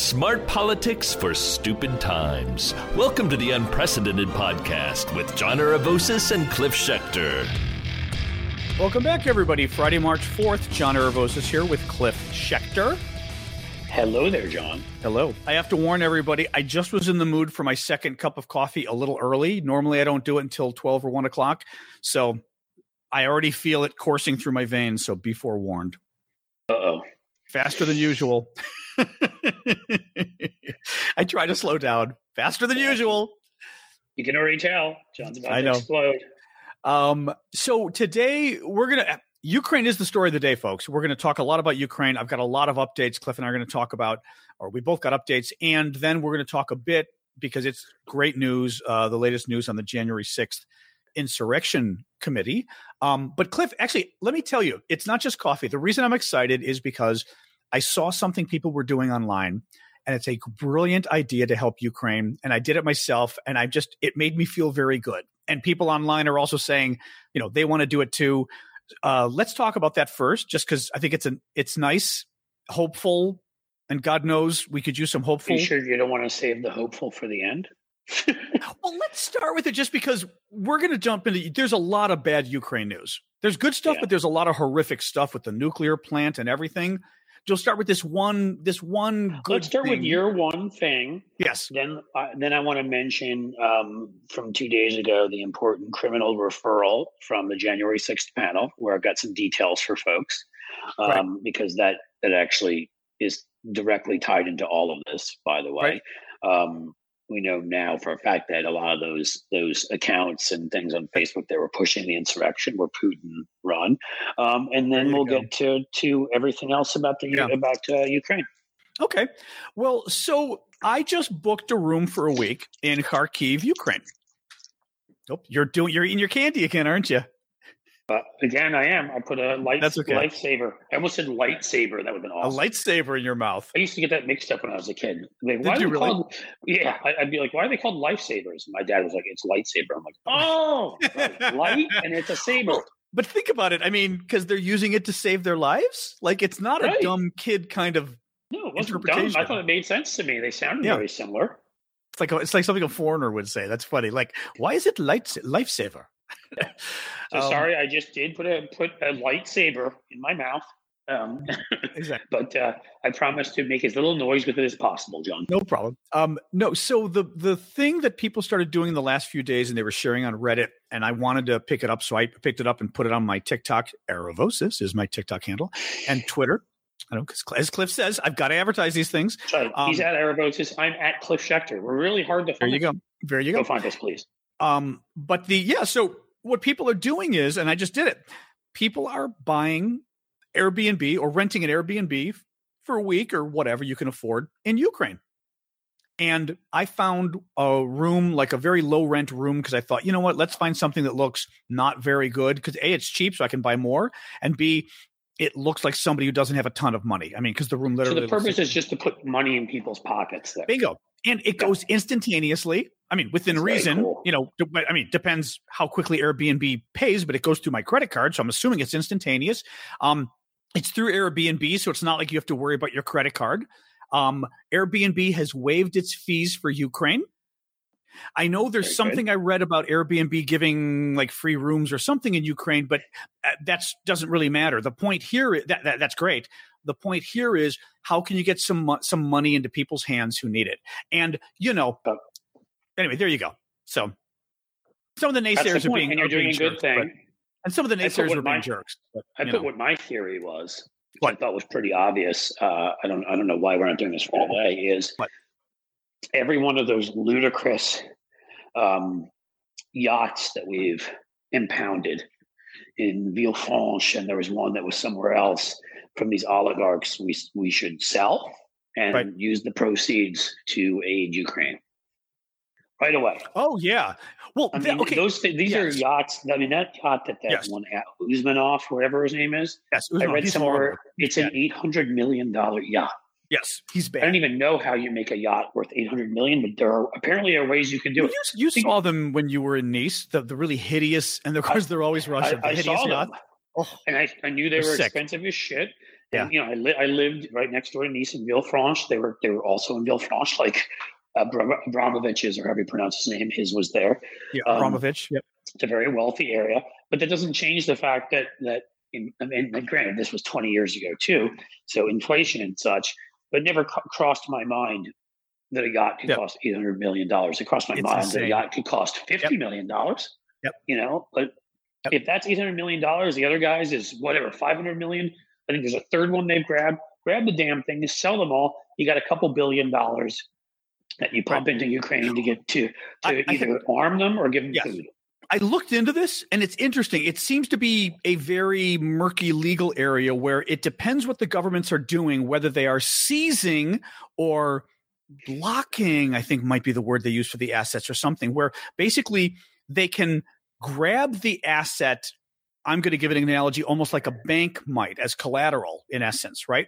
Smart politics for stupid times. Welcome to the Unprecedented Podcast with John Aravosis and Cliff Schecter. Welcome back, everybody. Friday, March 4th, John Aravosis here with Cliff Schecter. Hello there, John. Hello. I have to warn everybody, I just was in the mood for my second cup of coffee a little early. Normally, I don't do it until 12 or 1 o'clock. So I already feel it coursing through my veins. So be forewarned. Uh oh. Faster than usual. I try to slow down. Faster than usual. You can already tell John's about I to know. explode. Um, so today we're gonna Ukraine is the story of the day, folks. We're gonna talk a lot about Ukraine. I've got a lot of updates. Cliff and I are gonna talk about, or we both got updates, and then we're gonna talk a bit because it's great news. Uh, the latest news on the January sixth insurrection committee. Um, but Cliff, actually, let me tell you, it's not just coffee. The reason I'm excited is because I saw something people were doing online and it's a brilliant idea to help Ukraine. And I did it myself and I just, it made me feel very good. And people online are also saying, you know, they want to do it too. Uh, let's talk about that first, just because I think it's an, it's nice, hopeful, and God knows we could use some Are hopeful. you sure you don't want to save the hopeful for the end? Well, let's start with it just because we're going to jump into. There's a lot of bad Ukraine news. There's good stuff, Yeah. but there's a lot of horrific stuff with the nuclear plant and everything. You'll start with this one. This one good. Let's start with your one thing. yes. Then, uh, then I want to mention um, from two days ago the important criminal referral from the January sixth panel, where I've got some details for folks, um, Right. because that that actually is directly tied into all of this. By the way, um, we know now for a fact that a lot of those those accounts and things on Facebook that were pushing the insurrection were Putin run, um, and then we'll go. get to to everything else about the Yeah. about uh, Ukraine. Okay. Well, so I just booked a room for a week in Kharkiv, Ukraine. Oh, you're doing. You're eating your candy again, aren't you? But again, I am. I put a light That's okay. lifesaver. I almost said lightsaber. That would have been awesome. A lightsaber in your mouth. I used to get that mixed up when I was a kid. Like, Did why are you they really? called? Yeah, I'd be like, why are they called lifesavers? My dad was like, it's lightsaber. I'm like, oh, right, light, and it's a saber. But think about it. I mean, because they're using it to save their lives. Like it's not a dumb kid kind of. No, it wasn't dumb. I thought it made sense to me. They sounded Yeah. very similar. It's like a, it's like something a foreigner would say. That's funny. Like, why is it light lifesaver? So Um, sorry, I just did put a put a lightsaber in my mouth. Um, Exactly. but uh, I promise to make as little noise with it as possible, John. No problem. Um, no, so the the thing that people started doing the last few days, and they were sharing on Reddit, and I wanted to pick it up, so I picked it up and put it on my TikTok. Aravosis is my TikTok handle, and Twitter. I don't because as Cliff says, I've got to advertise these things. Um, he's at Aravosis. I'm at Cliff Schecter. We're really hard to find. There you go. There you Go go. find us, please. Um, but the yeah, so what people are doing is, and I just did it. People are buying Airbnb or renting an Airbnb for a week or whatever you can afford in Ukraine. And I found a room, like a very low rent room, because I thought, you know what, let's find something that looks not very good. Because A, it's cheap, so I can buy more. And B, it looks like somebody who doesn't have a ton of money. I mean, because the room literally. So the purpose is just to put money in people's pockets. There. Bingo. And it goes instantaneously. I mean, within That's reason, cool. you know, I mean, depends how quickly Airbnb pays, but it goes through my credit card. So I'm assuming it's instantaneous. Um, it's through Airbnb. So it's not like you have to worry about your credit card. Um, Airbnb has waived its fees for Ukraine. I know there's Very good. something I read about Airbnb giving like free rooms or something in Ukraine, but uh, that's doesn't really matter. The point here is that, that that's great. The point here is how can you get some some money into people's hands who need it? And you know, Oh. anyway, there you go. So some of the naysayers the are being and you're being doing a good jerks, thing. but- and some of the naysayers are being my- jerks. But, I put know. what my theory was, What? I thought was pretty obvious. Uh, I don't I don't know why we're not doing this right away. Is What? Every one of those ludicrous um, yachts that we've impounded in Villefranche, and there was one that was somewhere else from these oligarchs. We we should sell and Right. use the proceeds to aid Ukraine right away. oh yeah. Well, I mean, okay. those th- these Yes. are yachts. I mean, that yacht that that Yes. one at Usmanov, whatever his name is. yes, I read he's somewhere horrible. it's an eight hundred million dollar yacht. Yes, he's bad. I don't even know how you make a yacht worth eight hundred million, but there are apparently are ways you can do Well, it. you, you saw them when you were in Nice, the, the really hideous, and of course they're always I, Russian. the I saw yacht. them, Oh, and I, I knew they were sick. expensive as shit. Yeah. And, you know, I, li- I lived right next door to Nice in Villefranche. They were they were also in Villefranche, like Abramovich's or however you pronounce his name. His was there. Yeah, um, Abramovich. Yep. It's a very wealthy area, but that doesn't change the fact that that in, and granted, this was 20 years ago too, so inflation and such, but never c- crossed my mind that a yacht could yep. cost 800 million dollars. It crossed my it's mind insane. that a yacht could cost fifty yep. million dollars. Yep. You know, but yep. if that's 800 million dollars, the other guys is whatever 500 million. I think there's a third one they've grabbed. Grab the damn thing, sell them all. You got a couple billion dollars that you pump right. into Ukraine to get to to I, either I think, arm them or give them yes. food. I looked into this and it's interesting. It seems to be a very murky legal area where it depends what the governments are doing, whether they are seizing or blocking, I think might be the word they use for the assets or something, where basically they can grab the asset. I'm going to give it an analogy almost like a bank might as collateral in essence, right?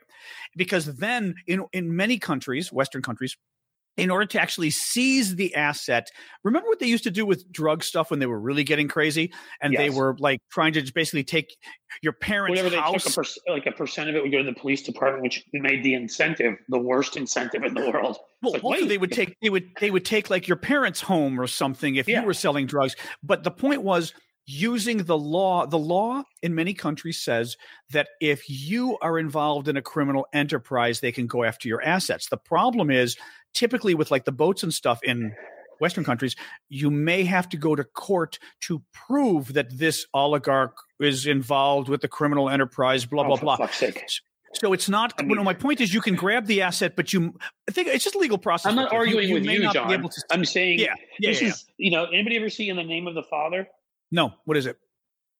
Because then in, in many countries, Western countries, in order to actually seize the asset. Remember what they used to do with drug stuff when they were really getting crazy, and yes. they were like trying to just basically take your parents' Whatever house. they took per- like a percent of it would go to the police department, which made the incentive the worst incentive in the world. Well, like, also they would take they would they would take like your parents' home or something if yeah. you were selling drugs. But the point was using the law the law in many countries says that if you are involved in a criminal enterprise they can go after your assets the problem is typically with like the boats and stuff in Western countries, you may have to go to court to prove that this oligarch is involved with the criminal enterprise, blah, blah, oh, blah. So it's not. I mean, no, my point is, you can grab the asset, but you. I think it's just legal process. I'm not arguing you, you with you, John. To, I'm saying, yeah, yeah, this yeah, is. You know, anybody ever see in the name of the Father? No. What is it?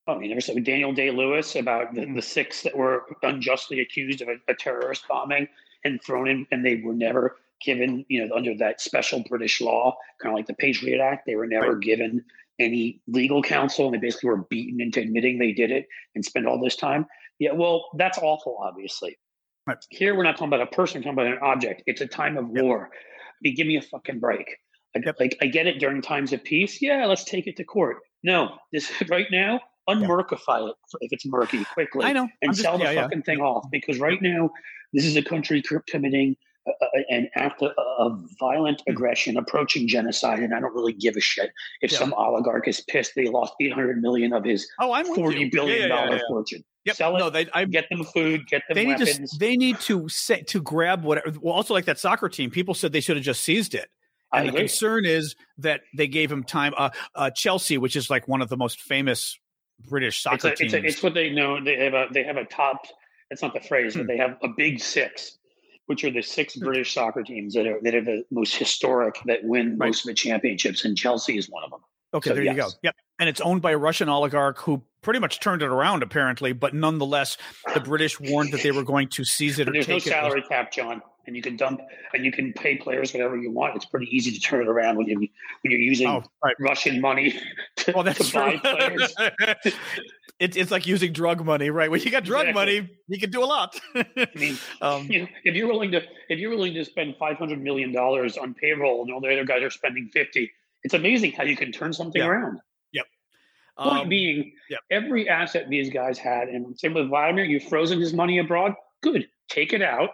Oh, you never saw Daniel Day Lewis about the, hmm. the, six that were unjustly accused of a, a terrorist bombing and thrown in, and they were never given, you know, under that special British law, kind of like the Patriot Act, they were never right. given any legal counsel and they basically were beaten into admitting they did it and spend all this time. Yeah, well, that's awful, obviously. Right. Here, we're not talking about a person, we're talking about an object. It's a time of yep. war. I mean, give me a fucking break. I, yep. Like, I get it during times of peace. Yeah, let's take it to court. No, this right now, unmurkify it if it's murky quickly. I know. And sell the yeah, fucking yeah. thing off because right now, this is a country committing an act of, violent hmm. aggression approaching genocide, and I don't really give a shit if yeah. some oligarch is pissed they lost eight hundred million of his oh, I'm forty billion yeah, yeah, fortune. Yep. Sell it. No, they, I, get them food. Get them. They weapons. need to. They need to say to grab whatever. Well, also like that soccer team, people said they should have just seized it. And I the concern is that they gave him time. Uh, uh, Chelsea, which is like one of the most famous British soccer it's a, teams. It's, a, it's what they know. They have a they have a top. That's not the phrase, hmm. but they have a big six which are the six hmm. British soccer teams that are that are the most historic that win right. most of the championships, and Chelsea is one of them. Okay, so, there yes. you go. Yep, and it's owned by a Russian oligarch who pretty much turned it around, apparently. But nonetheless, the British warned that they were going to seize it. There's no salary cap, John, and you can dump and you can pay players whatever you want. It's pretty easy to turn it around when you when you're using oh, right. Russian money to, well, that's to buy players. it's it's like using drug money, right? When you got drug exactly. money, you can do a lot. I mean, um, you know, if you're willing to if you're willing to spend five hundred million dollars on payroll, and all the other guys are spending fifty, it's amazing how you can turn something yeah. around. Yep. Point um, being, yep. every asset these guys had, and same with Vladimir, you've frozen his money abroad. Good, take it out,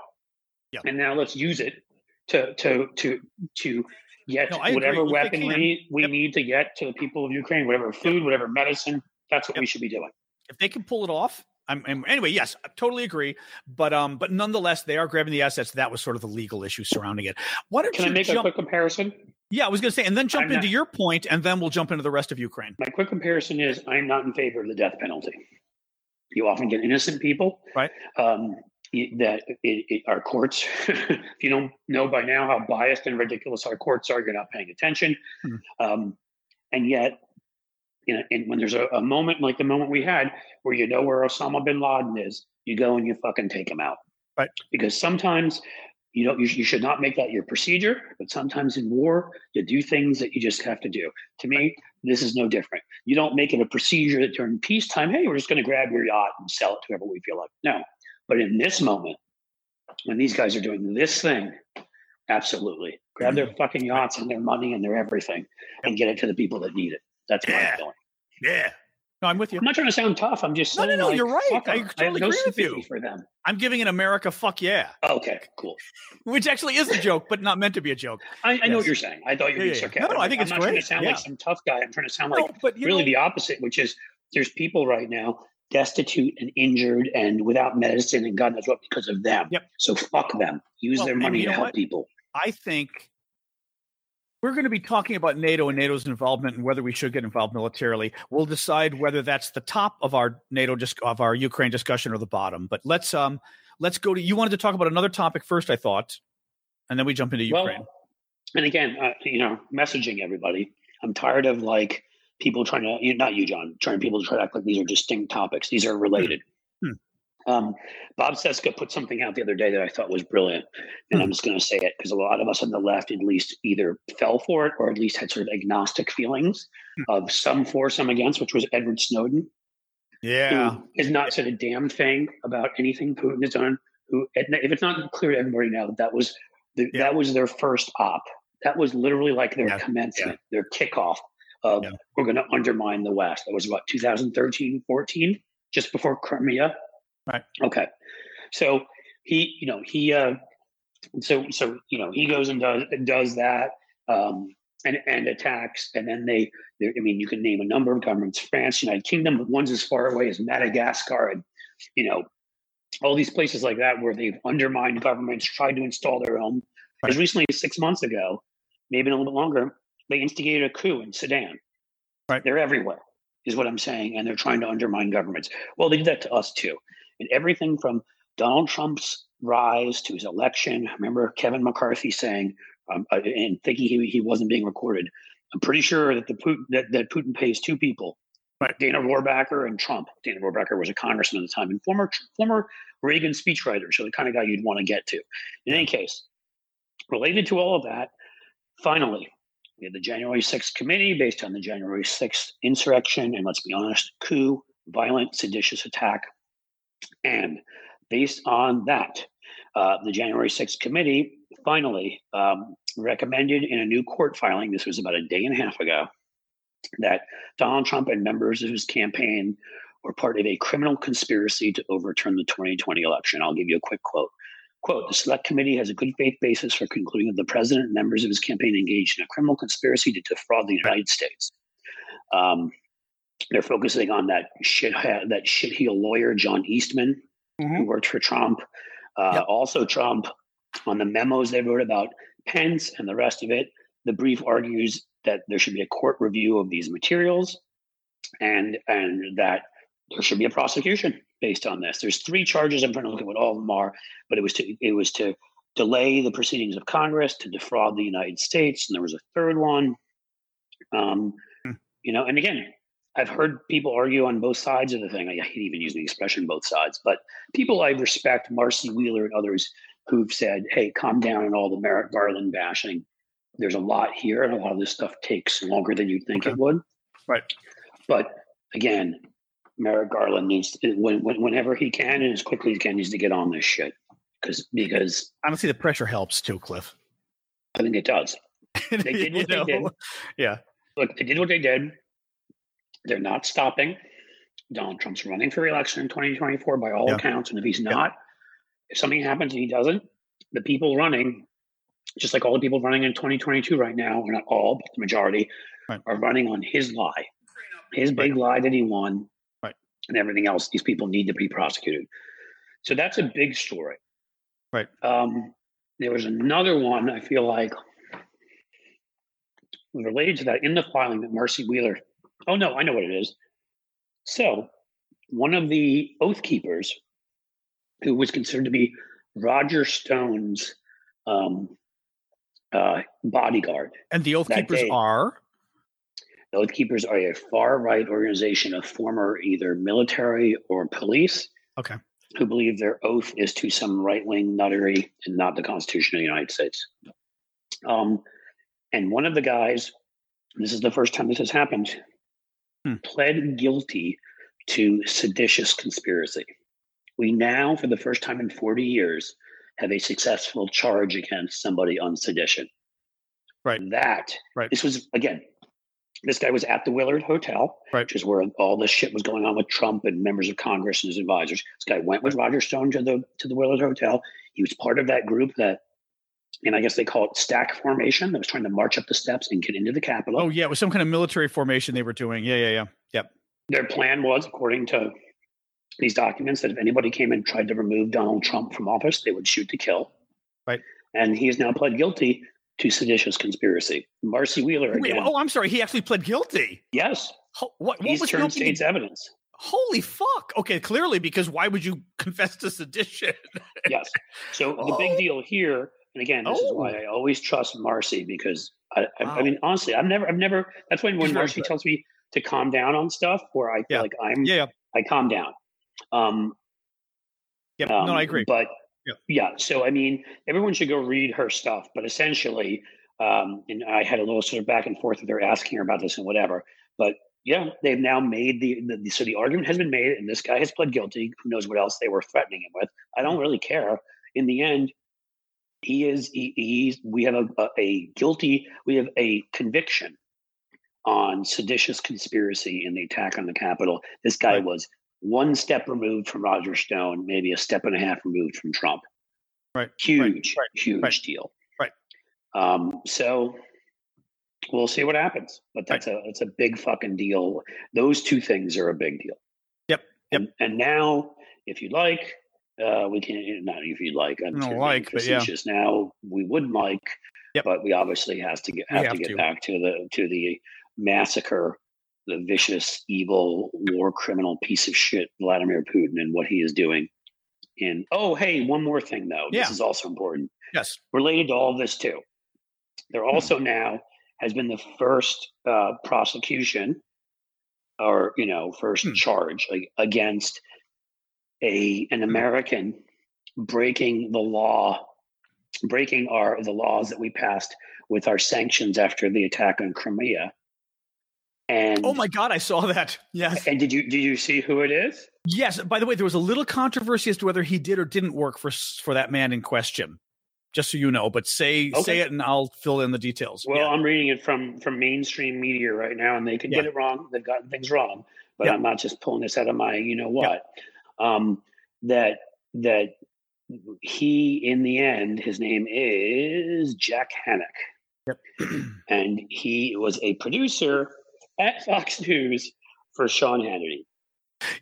yep. and now let's use it to to to to get no, whatever weaponry we yep. need to get to the people of Ukraine, whatever food, whatever medicine, that's what yep. we should be doing. If they can pull it off, I'm, I'm, anyway. Yes, I totally agree. But um, but nonetheless, they are grabbing the assets. That was sort of the legal issue surrounding it. What can I make jump- a quick comparison? Yeah, I was going to say, and then jump I'm into not, your point, and then we'll jump into the rest of Ukraine. My quick comparison is I'm not in favor of the death penalty. You often get innocent people, right? Um, that it, it, our courts, if you don't know by now how biased and ridiculous our courts are, you're not paying attention. Hmm. Um, and yet, you know, and when there's a, a, moment like the moment we had where you know where Osama bin Laden is, you go and you fucking take him out. Right. Because sometimes you don't you, you should not make that your procedure, but sometimes in war you do things that you just have to do. To me, this is no different. You don't make it a procedure that during peacetime, hey, we're just going to grab your yacht and sell it to whoever we feel like. No. But in this moment, when these guys are doing this thing, absolutely grab their mm-hmm. fucking yachts and their money and their everything and get it to the people that need it. That's yeah. feeling. Yeah. No, I'm with you. I'm not trying to sound tough. I'm just no, saying. no, no. like, you're right. I totally have no agree with you. for them. I'm giving an America fuck yeah, Okay, cool. which actually is a joke, but not meant to be a joke. I, I know what you're saying. I thought you were Yeah, being yeah. sarcastic. No, no, I think I'm it's not trying to sound Yeah. like some tough guy. I'm trying to sound like no, but really know, the opposite, which is there's people right now destitute and injured and without medicine and God knows what because of them. Yep. So fuck them. Use Well, their money to help what? people. I think we're going to be talking about NATO and NATO's involvement and whether we should get involved militarily. We'll decide whether that's the top of our NATO dis- of our Ukraine discussion or the bottom. But let's um let's go to you wanted to talk about another topic first, I thought, and then we jump into Ukraine. Well, and again, uh, you know, messaging everybody. I'm tired of like people trying to, you not you, John, trying people to try to act like these are distinct topics. These are related. Hmm. Um, Bob Cesca put something out the other day that I thought was brilliant, and Hmm. I'm just going to say it because a lot of us on the left at least either fell for it or at least had sort of agnostic feelings Hmm. of some for, some against, which was Edward Snowden yeah. who has not said a damn thing about anything Putin has done. Who, if it's not clear to everybody now that that was the, Yeah. that was their first op. That was literally like their Yeah. commencement, their kickoff of we're going to undermine the West. That was about 2013, 14, just before Crimea. Right. Okay. So he, you know, he, uh, so so you know, he goes and does does that. Um, and, and attacks, and then they, they, I mean, you can name a number of governments: France, United Kingdom, but ones as far away as Madagascar, and you know, all these places like that where they've undermined governments, tried to install their own. Right. As recently as six months ago, maybe a little bit longer, they instigated a coup in Sudan. Right. They're everywhere, is what I'm saying, and they're trying to undermine governments. Well, they did that to us too, and everything from Donald Trump's rise to his election. I remember Kevin McCarthy saying, um, uh, and thinking he, he wasn't being recorded. I'm pretty sure that the Putin, that, that Putin pays two people, Right. Dana Rohrabacher and Trump. Dana Rohrabacher was a congressman at the time and former former Reagan speechwriter, so the kind of guy you'd want to get to. In any case, related to all of that, finally, we had the January 6th committee based on the January 6th insurrection, and let's be honest, coup, violent, seditious attack. And based on that, uh, the January 6th committee finally um, recommended in a new court filing, this was about a day and a half ago, that Donald Trump and members of his campaign were part of a criminal conspiracy to overturn the 2020 election. I'll give you a quick quote. Quote, the select committee has a good faith basis for concluding that the president and members of his campaign engaged in a criminal conspiracy to defraud the United States. Um, they're focusing on that shit that shitheel lawyer John Eastman, who worked for Trump. Uh, Yep. Also, Trump on the memos they wrote about Pence and the rest of it. The brief argues that there should be a court review of these materials, and and that there should be a prosecution based on this. There's three charges. I'm trying to look at what all of them are, but it was to it was to delay the proceedings of Congress to defraud the United States, and there was a third one. Um, Hmm. you know, and again, I've heard people argue on both sides of the thing. I hate even using the expression both sides, but people I respect, Marcy Wheeler and others, who've said, "Hey, calm down," on all the Merrick Garland bashing. There's a lot here, and a lot of this stuff takes longer than you'd think Okay. it would. Right. But again, Merrick Garland needs to, when, when, whenever he can and as quickly as he can needs to get on this shit because because Honestly, the pressure helps too, Cliff. I think it does. They did what they did. Yeah. Look, they did what they did. They're not stopping. Donald Trump's running for reelection in 2024 by all Yeah. accounts, and if he's Yeah. not, if something happens and he doesn't, the people running, just like all the people running in 2022 right now, or not all, but the majority, Right. are running on his lie, his big lie that he won. And everything else. These people need to be prosecuted. So that's a big story. Right. Um, there was another one. I feel like related to that in the filing that Marcy Wheeler. Oh no, I know what it is. So, one of the oath keepers, who was considered to be Roger Stone's um, uh, bodyguard, And the Oath Keepers day- are the Oath Keepers are a far right organization of former either military or police okay. who believe their oath is to some right wing nuttery and not the Constitution of the United States. Um, and one of the guys, this is the first time this has happened, Hmm. pled guilty to seditious conspiracy. We now, for the first time in 40 years, have a successful charge against somebody on sedition. Right. That, Right. this was, again, This guy was at the Willard Hotel, Right. which is where all this shit was going on with Trump and members of Congress and his advisors. This guy went with Roger Stone to the to the Willard Hotel. He was part of that group that, and I guess they call it stack formation, that was trying to march up the steps and get into the Capitol. Oh yeah, it was some kind of military formation they were doing. Yeah, yeah, yeah. Yep. Their plan was, according to these documents, that if anybody came and tried to remove Donald Trump from office, they would shoot to kill. Right. And he has now pled guilty to seditious conspiracy. Marcy Wheeler Wait, again. oh, I'm sorry. He actually pled guilty. yes, Ho- what, what he's was turned state's evidence. Holy fuck. Okay, clearly because why would you confess to sedition? Yes. So the big Oh. deal here, and again, this is Oh. why I always trust Marcy because I, I, Wow. I mean, honestly, I've never, I've never. That's when when Marcy tells me to calm down on stuff, where I feel Yeah. like I'm, yeah, yeah. I calm down. Um, Yep. Um, no, I agree. But Yep. yeah, so I mean, everyone should go read her stuff. But essentially, um, and I had a little sort of back and forth with her asking her about this and whatever. But yeah, they've now made the, the so the argument has been made, and this guy has pled guilty. Who knows what else they were threatening him with? I don't really care. In the end, he is he, he's we have a, a, a guilty we have a conviction on seditious conspiracy in the attack on the Capitol. This guy Right. was one step removed from Roger Stone, maybe a step and a half removed from Trump. Right, Huge, right, huge right. deal. Right. Um, so we'll see what happens. But that's a it's a big fucking deal. Those two things are a big deal. Yep, yep. And, and now, if you'd like, uh, we can not if you'd like. I'm No, like, but yeah. Now we would like, Yep. but we obviously has to get have, have to get to. back to the to the massacre, the vicious, evil, war criminal piece of shit Vladimir Putin and what he is doing. And oh, hey, one more thing though. Yeah. This is also important yes. related to all this too. There Hmm. also now has been the first uh, prosecution, or you know, first Hmm. charge like, against a an American breaking the law, breaking our the laws that we passed with our sanctions after the attack on Crimea. And Oh my God, I saw that. Yes. And did you did you see who it is? Yes. By the way, there was a little controversy as to whether he did or didn't work for for that man in question. Just so you know, but say Okay. say it and I'll fill in the details. Well, Yeah. I'm reading it from from mainstream media right now, and they could get it wrong. They've gotten things wrong, but Yeah. I'm not just pulling this out of my you know what. Um, that that he in the end, his name is Jack Hanick, yep. and he was a producer at Fox News for Sean Hannity.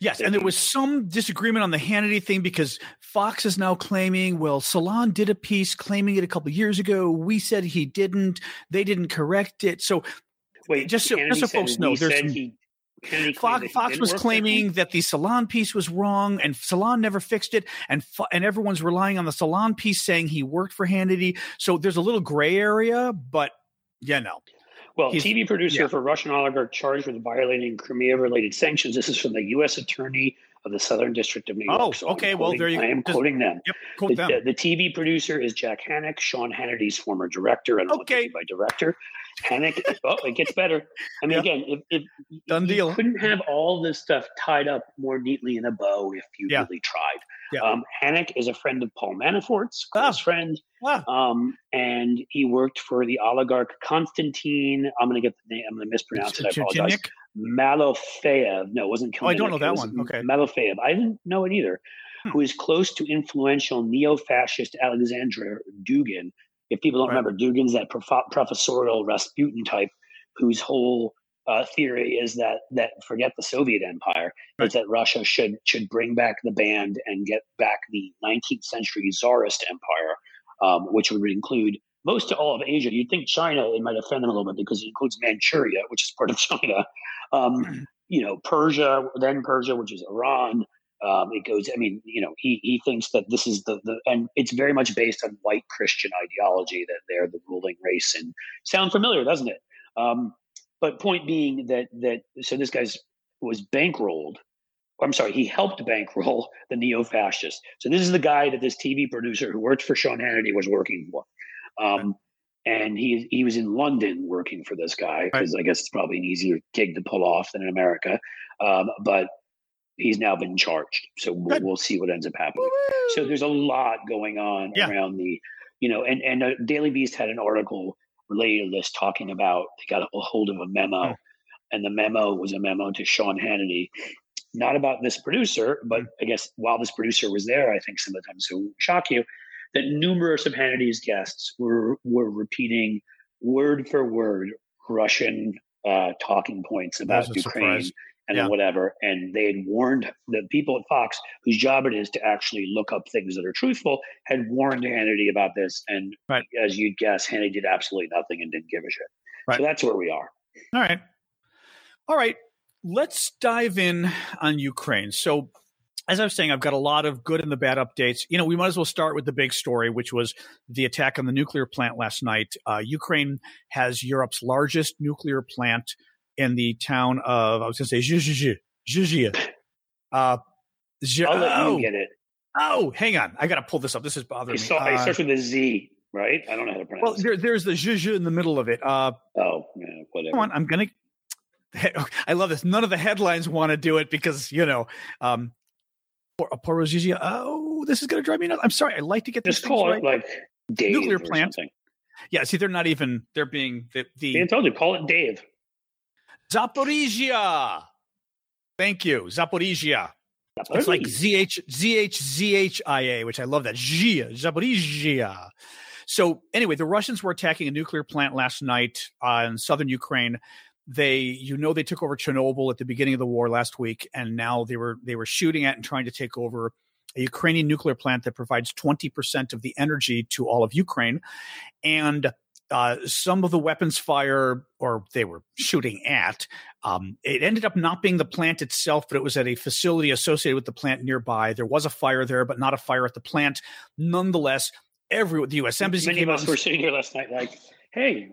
Yes, and there was some disagreement on the Hannity thing because Fox is now claiming, well, Salon did a piece claiming it a couple years ago. We said he didn't. They didn't correct it. So Wait, Just so- just so folks know, there's some- he, Fox, Fox was work for him? claiming that the Salon piece was wrong, and Salon never fixed it, and and everyone's relying on the Salon piece saying he worked for Hannity. So there's a little gray area, but yeah, no. Well, He's- TV producer yeah. for Russian oligarch charged with violating Crimea-related sanctions. This is from the U.S. Attorney of the Southern District of New York. Oh, So okay, well, quoting- there you- go. I am just- quoting them. Yep, quote The, them. the- the TV producer is Jack Hanick, Sean Hannity's former director. I don't know what they Okay. by director. Hanick. oh, it gets better. I mean, Yeah. again, if, if Done you deal. couldn't have all this stuff tied up more neatly in a bow if you Yeah. really tried. Yeah. Um, Hanick is a friend of Paul Manafort's, close Ah. friend. Ah. Um, and he worked for the oligarch Konstantin. I'm going to get the name. I'm going to mispronounce it. I apologize. Malofeyev. No, it wasn't. Oh, I don't know that one. Okay. Malofeyev. I didn't know it either. Hmm. Who is close to influential neo-fascist Alexander Dugin? If people don't Right. remember, Dugin's that prof- professorial Rasputin type, whose whole uh, theory is that that forget the Soviet Empire, Right. is that Russia should should bring back the band and get back the 19th century czarist Empire, um, which would include most of all of Asia. You'd think China it might offend them a little bit because it includes Manchuria, which is part of China. Um, you know, Persia, then Persia, which is Iran. Um, it goes. I mean, you know, he he thinks that this is the the, and it's very much based on white Christian ideology that they're the ruling race. And sound familiar, doesn't it? Um, but point being that that so this guy's was bankrolled. I'm sorry, he helped bankroll the neo-fascists. So this is the guy that this TV producer who worked for Sean Hannity was working for. Um, and he he was in London working for this guy because I guess it's probably an easier gig to pull off than in America. Um, but he's now been charged, so we'll, we'll see what ends up happening. So there's a lot going on Yeah. around the, you know, and and uh, Daily Beast had an article related to this talking about they got a hold of a memo Hmm. and the memo was a memo to Sean Hannity, not about this producer, but I guess while this producer was there, I think some of the times will shock you that numerous of Hannity's guests were were repeating word for word Russian uh, talking points about Ukraine surprise. And yeah. whatever. And they had warned the people at Fox, whose job it is to actually look up things that are truthful, had warned Hannity about this. And right. as you'd guess, Hannity did absolutely nothing and didn't give a shit. Right. So that's where we are. All right. All right. Let's dive in on Ukraine. So as I was saying, I've got a lot of good and the bad updates. You know, we might as well start with the big story, which was the attack on the nuclear plant last night. Uh, Ukraine has Europe's largest nuclear plant in the town of, I was going to say, Zhuzhia. Uh, I'll let oh, you get it. Oh, hang on. I got to pull this up. This is bothering me. Saw, uh, it starts with a Z, right? I don't know how to pronounce well, there, there's the Zhuzhia in the middle of it. Uh, oh, yeah, whatever. Come on. I'm going to. I love this. None of the headlines want to do it because, you know, um, Porozhizhia. Oh, this is going to drive me nuts. I'm sorry. I like to get this. Just call right. it like Dave nuclear plant. Something. Yeah, see, they're not even. They're being the. the I told you, call it Dave. Zaporizhia. Thank you, Zaporizhia. It's like Z H Z H Z H I A, which I love that. Zhia, Zaporizhia. So anyway, the Russians were attacking a nuclear plant last night uh, in southern Ukraine they you know they took over Chernobyl at the beginning of the war last week and now they were they were shooting at and trying to take over a Ukrainian nuclear plant that provides 20% of the energy to all of Ukraine and uh, some of the weapons fire, or they were shooting at, um, it ended up not being the plant itself, but it was at a facility associated with the plant nearby. There was a fire there, but not a fire at the plant. Nonetheless, every the U.S. embassy. Many of us were sitting here last night, like, "Hey,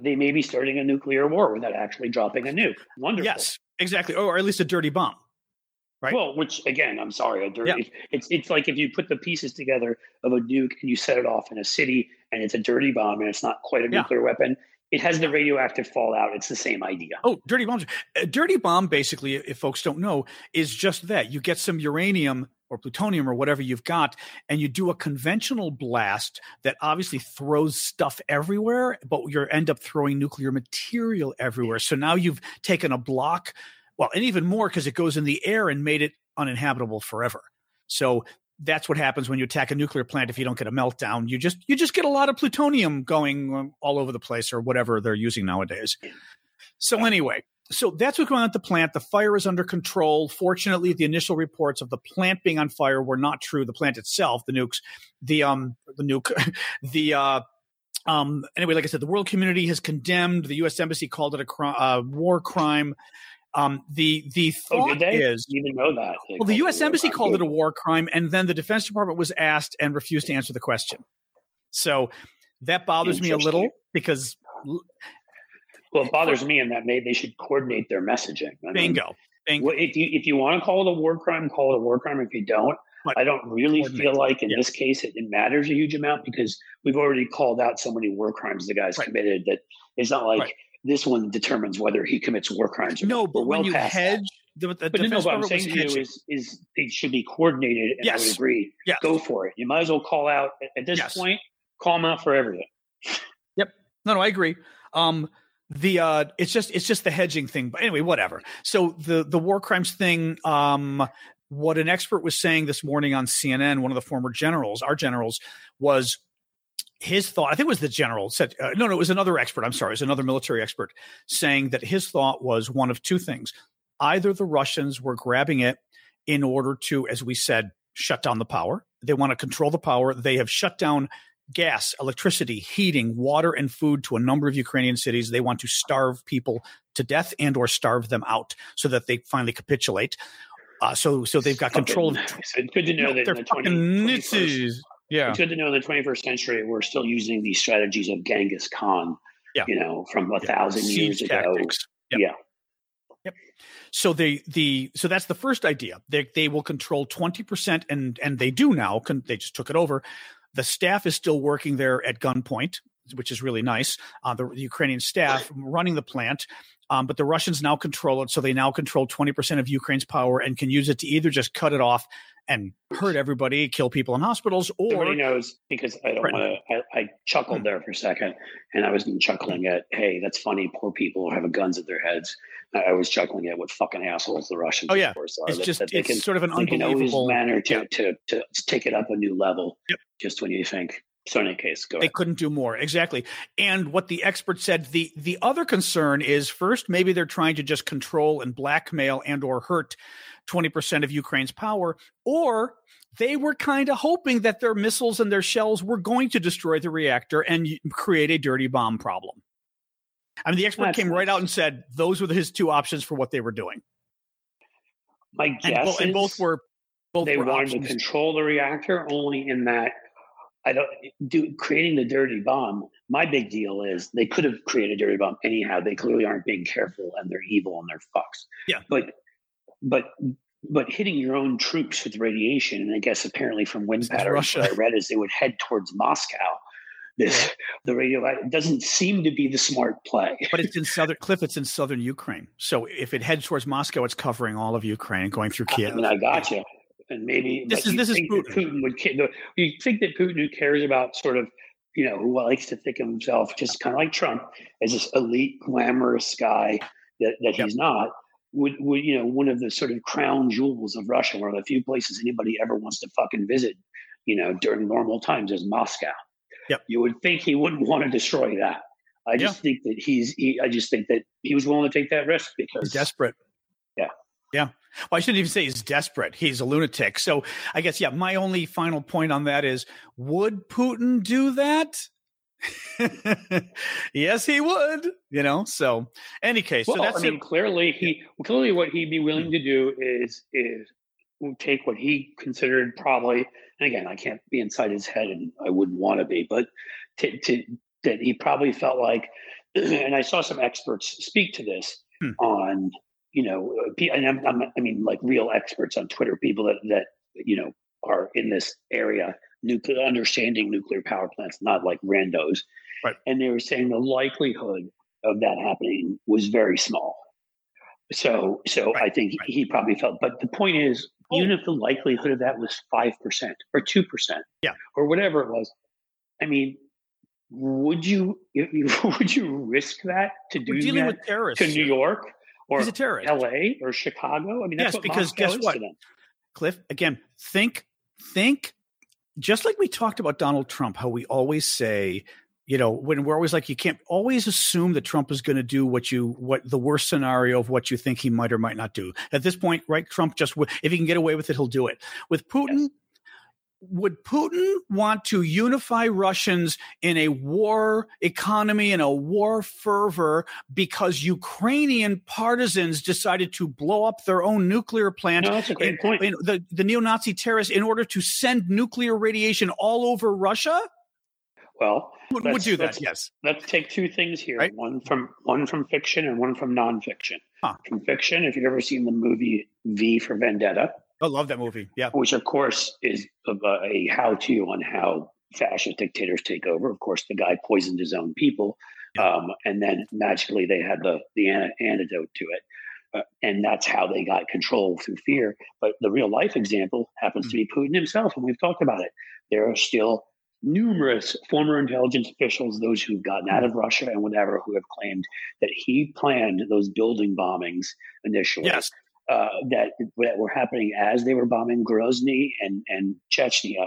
they may be starting a nuclear war without actually dropping a nuke. Wonderful. Yes, exactly, or at least a dirty bomb. Right. Well, which again, I'm sorry, a dirty. Yeah. It's it's like if you put the pieces together of a nuke and you set it off in a city, and it's a dirty bomb, and it's not quite a yeah. nuclear weapon. It has the radioactive fallout. It's the same idea. Oh, dirty bombs! A dirty bomb, basically, if folks don't know, is just that. You get some uranium or plutonium or whatever you've got, and you do a conventional blast that obviously throws stuff everywhere, but you end up throwing nuclear material everywhere. So now you've taken a block, well, and even more because it goes in the air and made it uninhabitable forever. So that's what happens when you attack a nuclear plant if you don't get a meltdown you just you just get a lot of plutonium going um, all over the place or whatever they're using nowadays so anyway so that's what's going on at the plant. The fire is under control. Fortunately, the initial reports of the plant being on fire were not true. The plant itself, the nukes, the um, the nuke, the uh, um, anyway, like I said, the world community has condemned. The U.S. embassy called it a cri- uh, war crime. Um, the the oh, thought oh, is even know that. well, the U.S. embassy called it a war crime, and then the Defense Department was asked and refused to answer the question. So that bothers me a little because well, it bothers me in that may they should coordinate their messaging. I Bingo. Mean, Bingo. If you if you want to call it a war crime, call it a war crime. If you don't, but I don't really feel like in this case it, it, matters a huge amount because we've already called out so many war crimes the guy's right. committed that it's not like right. This one determines whether he commits war crimes. or no, but when you hedge. The, the but no, what I'm saying to you is, is it should be coordinated, and yes. I would agree. Yes. Go for it. You might as well call out at this yes. point. Call them out for everything. Yep. No, no, I agree. Um, the uh it's just it's just the hedging thing but anyway whatever so the the war crimes thing um what an expert was saying this morning on CNN one of the former generals our generals was his thought i think it was the general said uh, no no it was another expert i'm sorry it was another military expert saying that his thought was one of two things either the russians were grabbing it in order to as we said shut down the power they want to control the power they have shut down gas, electricity, heating, water, and food to a number of Ukrainian cities. They want to starve people to death and or starve them out so that they finally capitulate. Uh, so so they've got control. Of, it's good to know no, that in the 20, 21st, yeah. It's good to know in the 21st century we're still using these strategies of Genghis Khan. Yeah. You know, from a yeah. thousand years ago. Yep. Yeah. Yep. So they the so that's the first idea. They they will control twenty percent, and and they do now. Con, they just took it over the staff is still working there at gunpoint, which is really nice. Uh, the, the, Ukrainian staff running the plant. Um, but the Russians now control it, so they now control 20% of Ukraine's power and can use it to either just cut it off and hurt everybody, kill people in hospitals, or Everybody knows because I don't want to. I, I chuckled Hmm. there for a second, and I was chuckling at, "Hey, that's funny. Poor people have guns at their heads." I was chuckling at what fucking assholes the Russians. Oh, yeah. course, it's that- just that it's can, sort of an they can always unbelievable. manner to, yeah. to to take it up a new level. Yep. Just when you think. So in any case, go They ahead. couldn't do more. Exactly. And what the expert said, the the other concern is first, maybe they're trying to just control and blackmail and or hurt 20% of Ukraine's power, or they were kind of hoping that their missiles and their shells were going to destroy the reactor and create a dirty bomb problem. I mean, the expert That's came right out and said those were his two options for what they were doing, My and, guess bo- and is both were both they were wanted options. to control the reactor only in that I don't do creating the dirty bomb. My big deal is they could have created a dirty bomb anyhow. They clearly aren't being careful and they're evil and they're fucks. Yeah. But but but hitting your own troops with radiation, and I guess apparently from wind patterns, what I read is they would head towards Moscow. This the radio doesn't seem to be the smart play. but it's in southern Cliff. It's in southern Ukraine. So if it heads towards Moscow, it's covering all of Ukraine going through Kiev. I mean, I got you. And maybe This is- this is Putin. Putin would. You think that Putin, who cares about sort of, you know, who likes to think of himself just kind of like Trump as this elite, glamorous guy that, that Yep. he's not, would would you know one of the sort of crown jewels of Russia, one of the few places anybody ever wants to fucking visit, you know, during normal times is Moscow. Yep. You would think he wouldn't want to destroy that. I just think that he's. He, I just think that he was willing to take that risk He's because desperate. Yeah. Yeah. Well, I shouldn't even say he's desperate. He's a lunatic. So I guess, yeah, my only final point on that is would Putin do that? yes, he would, you know. So, any case, Well, so that's I mean, it. clearly he clearly what he'd be willing to do is is take what he considered probably, and again, I can't be inside his head, and I wouldn't want to be, but to, to that he probably felt like, and I saw some experts speak to this Hmm. on, you know, uh, and I'm, I'm, I mean, like real experts on Twitter, people that that you know are in this area, nuclear understanding nuclear power plants, not like randos, Right. and they were saying the likelihood of that happening was very small. So, so Right, I think right. he probably felt. But the point is, Oh. even if the likelihood of that was five percent or two percent, Yeah. or whatever it was, I mean, would you would you risk that to do We're dealing that with terrorists. to New York or He's a terrorist. L.A. or Chicago? I mean, that's Yes, what because Moscow guess what? Cliff, again, think, think, just like we talked about Donald Trump, how we always say, you know, when we're always like, you can't always assume that Trump is going to do what you, what the worst scenario of what you think he might or might not do. At this point, right? Trump just, if he can get away with it, he'll do it. With Putin, Yes. Would Putin want to unify Russians in a war economy and a war fervor because Ukrainian partisans decided to blow up their own nuclear plant No, that's a great and- point. and the, the neo-Nazi terrorists in order to send nuclear radiation all over Russia Well, would, would do that. Yes. let's take two things here Right. one from one from fiction and one from nonfiction Huh. from fiction if you've ever seen the movie v for vendetta I love that movie. Yeah. which of course is a, a how-to on how fascist dictators take over of course the guy poisoned his own people um, and then magically they had the the an- antidote to it uh, and that's how they got control through fear but the real life example happens to be putin himself and we've talked about it there are still numerous former intelligence officials, those who've gotten out of Russia and whatever, who have claimed that he planned those building bombings initially. Yes. Uh, that that were happening as they were bombing Grozny and and Chechnya,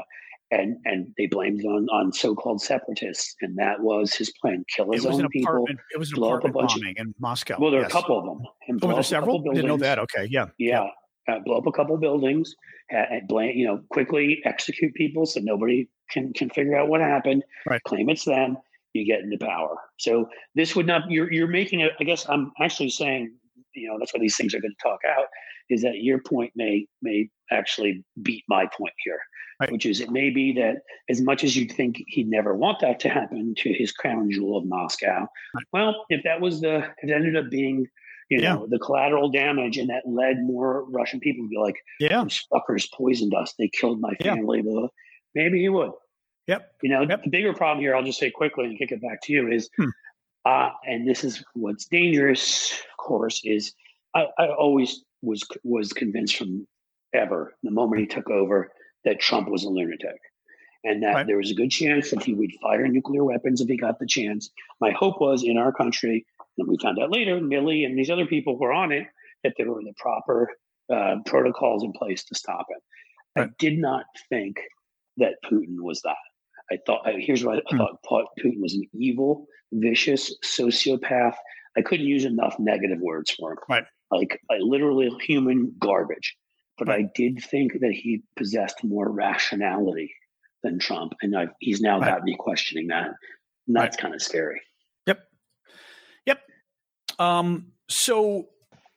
and and they blamed it on on so-called separatists, and that was his plan: kill his own people. It was an blow up a apartment bunch of- bombing in Moscow. Well, there are Yes. a couple of them. And Oh, blow were there up a couple several? Didn't know that. Okay. Yeah. Yeah. Uh, blow up a couple buildings, and blame, you know, quickly execute people so nobody can can figure out what happened. Right. Claim it's them. You get into power. So this would not. You're you're making it. I guess I'm actually saying, you know, that's why these things are going to talk out. Is that your point may may actually beat my point here, Right. which is it may be that as much as you'd think he'd never want that to happen to his crown jewel of Moscow, well, if that was the, if it ended up being, you Yeah. know, the collateral damage and that led more Russian people to be like, Yeah. these fuckers poisoned us. They killed my family. Blah. Maybe he would. Yep. You know, Yep. the bigger problem here, I'll just say quickly and kick it back to you is, Hmm. Uh, and this is what's dangerous, of course, is I, I always was was convinced from ever, the moment he took over, that Trump was a lunatic and that right. there was a good chance that he would fire nuclear weapons if he got the chance. My hope was in our country, and we found out later, Milley and these other people were on it, that there were the proper uh, protocols in place to stop it. Right. I did not think that Putin was that. I thought, here's what I, hmm. thought Putin was an evil, vicious sociopath. I couldn't use enough negative words for him. Right. Like, I literally human garbage. But right. I did think that he possessed more rationality than Trump. And I've, he's now right. got me questioning that. And that's right. kind of scary. Yep. Yep. Um, so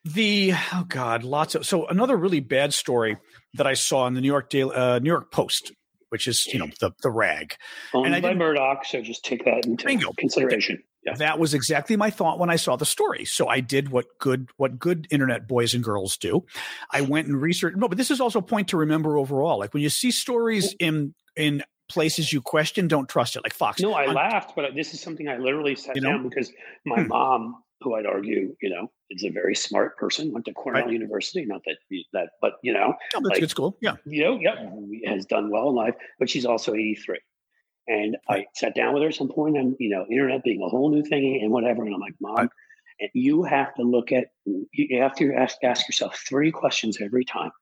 the oh god, lots of so another really bad story that I saw in the New York Daily, uh, New York Post, which is you know the the rag. Owned and I by Murdoch, so just take that into bingo. consideration. Yeah. That was exactly my thought when I saw the story. So I did what good what good internet boys and girls do. I went and researched. No, but this is also a point to remember overall. Like when you see stories in in places you question, don't trust it. Like Fox. No, I on, laughed, but this is something I literally sat you know? down because my hmm. mom, who I'd argue, you know, is a very smart person, went to Cornell right. University. Not that that, but you know, oh, that's like, good school. Yeah, you know, yeah, has done well in life, but she's also eighty three. And right. I sat down with her at some point, and you know, internet being a whole new thing and whatever. And I'm like, mom. Right. And you have to look at, you have to ask, ask yourself three questions every time.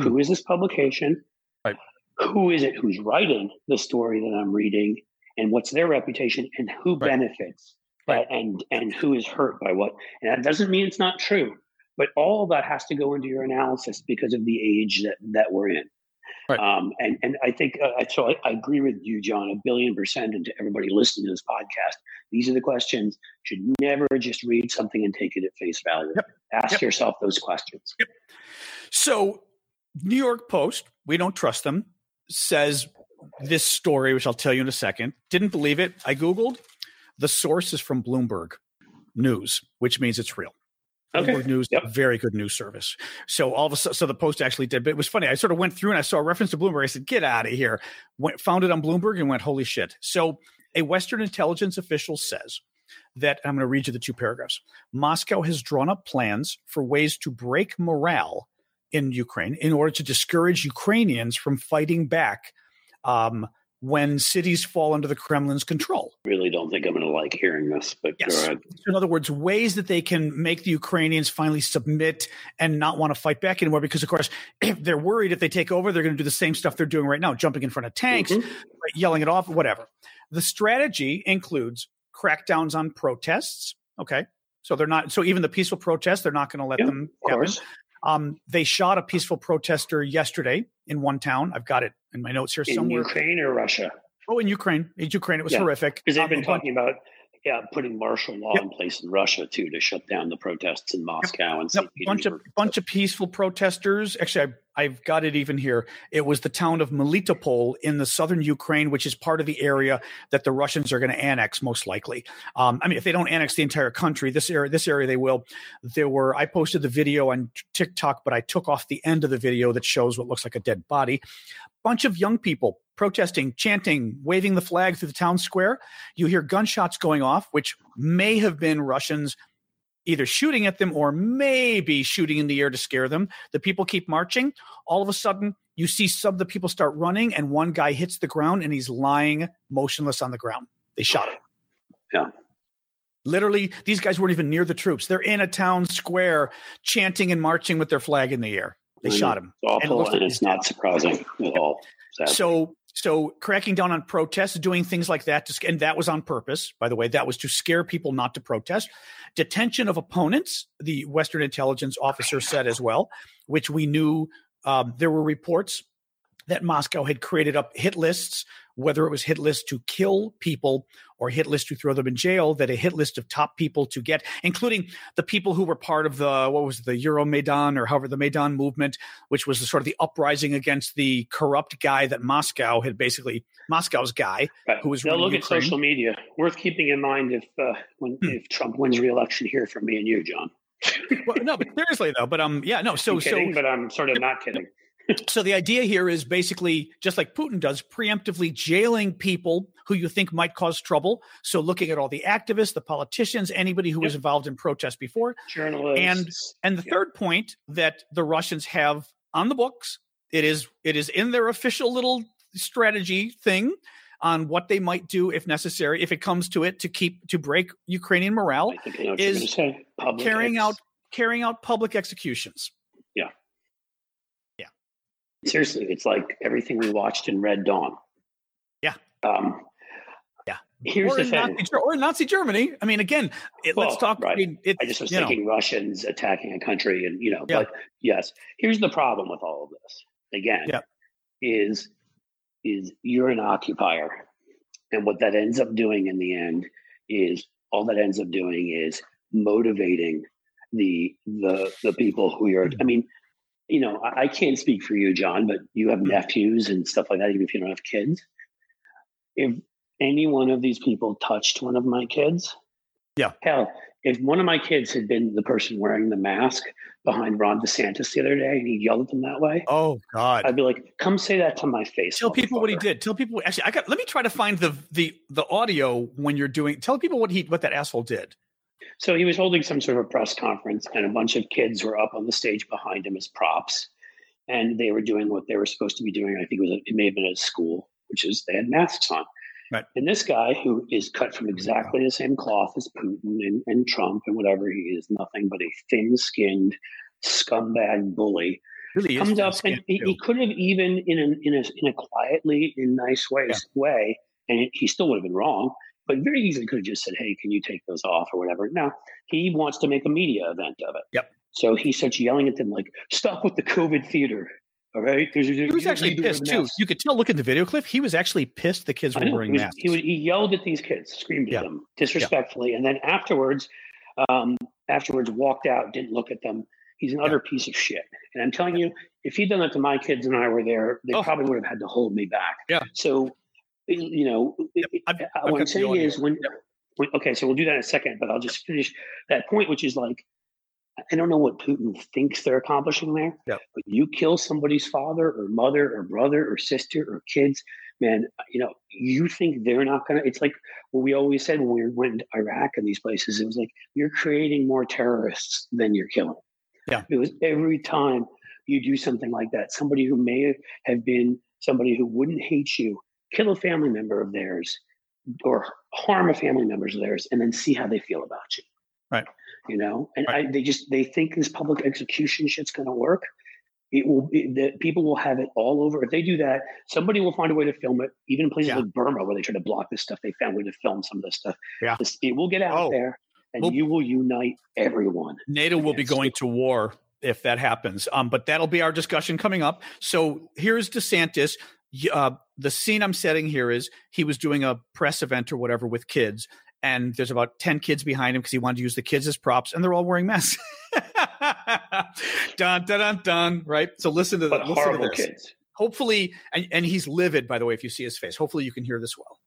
Hmm. Who is this publication? Right who is it who's writing the story that I'm reading and what's their reputation and who benefits right. and and who is hurt by what. And that doesn't mean it's not true, but all that has to go into your analysis because of the age that that we're in. Right. Um, and and I think uh, so. I, I, agree with you, John, a billion percent. And to everybody listening to this podcast, these are the questions. You should never just read something and take it at face value. Yep. Ask yep. yourself those questions. Yep. So, New York Post, we don't trust them says this story, which I'll tell you in a second. Didn't believe it. I Googled. The source is from Bloomberg News, which means it's real. Okay. Bloomberg News, yep. very good news service. So all of a sudden, so the Post actually did, but it was funny. I sort of went through and I saw a reference to Bloomberg. I said, "Get out of here!" Went, found it on Bloomberg and went, "Holy shit!" So a Western intelligence official says that I'm going to read you the two paragraphs. Moscow has drawn up plans for ways to break morale in Ukraine in order to discourage Ukrainians from fighting back um, when cities fall under the Kremlin's control. Really don't think I'm going to like hearing this, but yes. in other words, ways that they can make the Ukrainians finally submit and not want to fight back anymore. Because of course, if they're worried if they take over, they're going to do the same stuff they're doing right now, jumping in front of tanks, mm-hmm. yelling it off, whatever. The strategy includes crackdowns on protests. Okay. So they're not. So even the peaceful protests, they're not going to let them. Of course. Um, they shot a peaceful protester yesterday in one town. I've got it in my notes here in somewhere. Ukraine or Russia? Oh, in Ukraine. In Ukraine, it was yeah. horrific. Because they've um, been talking about yeah, putting martial law yep. in place in Russia too to shut down the protests in Moscow yep. and yep. bunch of bunch of peaceful protesters. Actually, I, have got it even here. It was the town of Melitopol in the southern Ukraine, which is part of the area that the Russians are going to annex most likely. Um, I mean, if they don't annex the entire country, this area this area they will. There were I posted the video on TikTok, but I took off the end of the video that shows what looks like a dead body. Bunch of young people protesting, chanting, waving the flag through the town square. You hear gunshots going off, which may have been Russians either shooting at them or maybe shooting in the air to scare them. The people keep marching. All of a sudden, you see some of the people start running, and one guy hits the ground and he's lying motionless on the ground. They shot him. Yeah. Literally, these guys weren't even near the troops. They're in a town square chanting and marching with their flag in the air. They shot him. It's awful, and, it and it's not surprising at all. Sadly. So so cracking down on protests, doing things like that, to, and that was on purpose, by the way. That was to scare people not to protest. Detention of opponents, the Western intelligence officer said as well, which we knew um, there were reports that Moscow had created up hit lists, whether it was hit lists to kill people or hit lists to throw them in jail, that a hit list of top people to get, including the people who were part of the, what was it, the Euromaidan or however the Maidan movement, which was the sort of the uprising against the corrupt guy that Moscow had basically, Moscow's guy right. who was Now look Ukraine. at social media. Worth keeping in mind if, uh, when, hmm. if Trump wins re-election here for me and you, John. well, no, but seriously though, but um, yeah, no. So, kidding, so, but I'm sort of not kidding so the idea here is basically just like Putin does, preemptively jailing people who you think might cause trouble. So looking at all the activists, the politicians, anybody who yep. was involved in protests before, journalists, and and the yep. third point that the Russians have on the books. It is it is in their official little strategy thing on what they might do if necessary, if it comes to it, to keep to break Ukrainian morale, is carrying ex- out carrying out public executions. Seriously, it's like everything we watched in Red Dawn. Yeah. Um, yeah. Here's or the thing. Nazi, or Nazi Germany. I mean, again, it, well, let's talk. Right. I, mean, I just was thinking know. Russians attacking a country, and you know, yeah. but yes, here's the problem with all of this. Again, yeah. is is you're an occupier. And what that ends up doing in the end is all that ends up doing is motivating the the the people who you're I mean, you know, I, I can't speak for you, John, but you have hmm. nephews and stuff like that, even if you don't have kids. If any one of these people touched one of my kids, yeah. Hell, if one of my kids had been the person wearing the mask behind Ron DeSantis the other day and he yelled at them that way, oh God, I'd be like, "Come say that to my face." Tell people what he did. Tell people. Actually, I got. Let me try to find the the the audio when you're doing. Tell people what he what that asshole did. So he was holding some sort of a press conference, and a bunch of kids were up on the stage behind him as props, and they were doing what they were supposed to be doing. I think it was a, it may have been at school, which is they had masks on. Right. And this guy, who is cut from exactly the same cloth as Putin and, and Trump and whatever, he is nothing but a thin skinned scumbag bully. Really comes up and he, he, could have even in a, in a in a quietly in nice way yeah. way, and he still would have been wrong, but very easily could have just said, "Hey, can you take those off or whatever." Now he wants to make a media event of it. Yep. So he starts yelling at them like, "Stop with the COVID theater." All right. He was actually pissed too. You could tell. Look at the video clip. He was actually pissed. The kids were wearing he was, masks. He, he, yelled at these kids, screamed at yeah. them disrespectfully, yeah. and then afterwards, um, afterwards walked out, didn't look at them. He's an yeah. utter piece of shit. And I'm telling you, if he'd done that to my kids and I were there, they oh. probably would have had to hold me back. Yeah. So, you know, yep. I've what I'm saying is when, when, okay, so we'll do that in a second, but I'll just finish that point, which is like I don't know what Putin thinks they're accomplishing there, yep. but you kill somebody's father or mother or brother or sister or kids, man, you know, you think they're not going to, it's like what we always said when we went to Iraq and these places, it was like, you're creating more terrorists than you're killing. Yeah. It was every time you do something like that, somebody who may have been somebody who wouldn't hate you, kill a family member of theirs or harm a family member of theirs and then see how they feel about you. Right you know and right. I, they just they think this public execution shit's going to work it will be that people will have it all over if they do that somebody will find a way to film it even in places yeah. like burma where they try to block this stuff they found a way to film some of this stuff yeah this, it will get out oh. there and well, you will unite everyone nato will be going it. to war if that happens um, but that'll be our discussion coming up so here's desantis uh, the scene i'm setting here is he was doing a press event or whatever with kids and there's about 10 kids behind him because he wanted to use the kids as props and they're all wearing masks. Dun dun dun dun right? So listen to that listen to this. kids. hopefully and, and he's livid by the way if you see his face. Hopefully you can hear this well.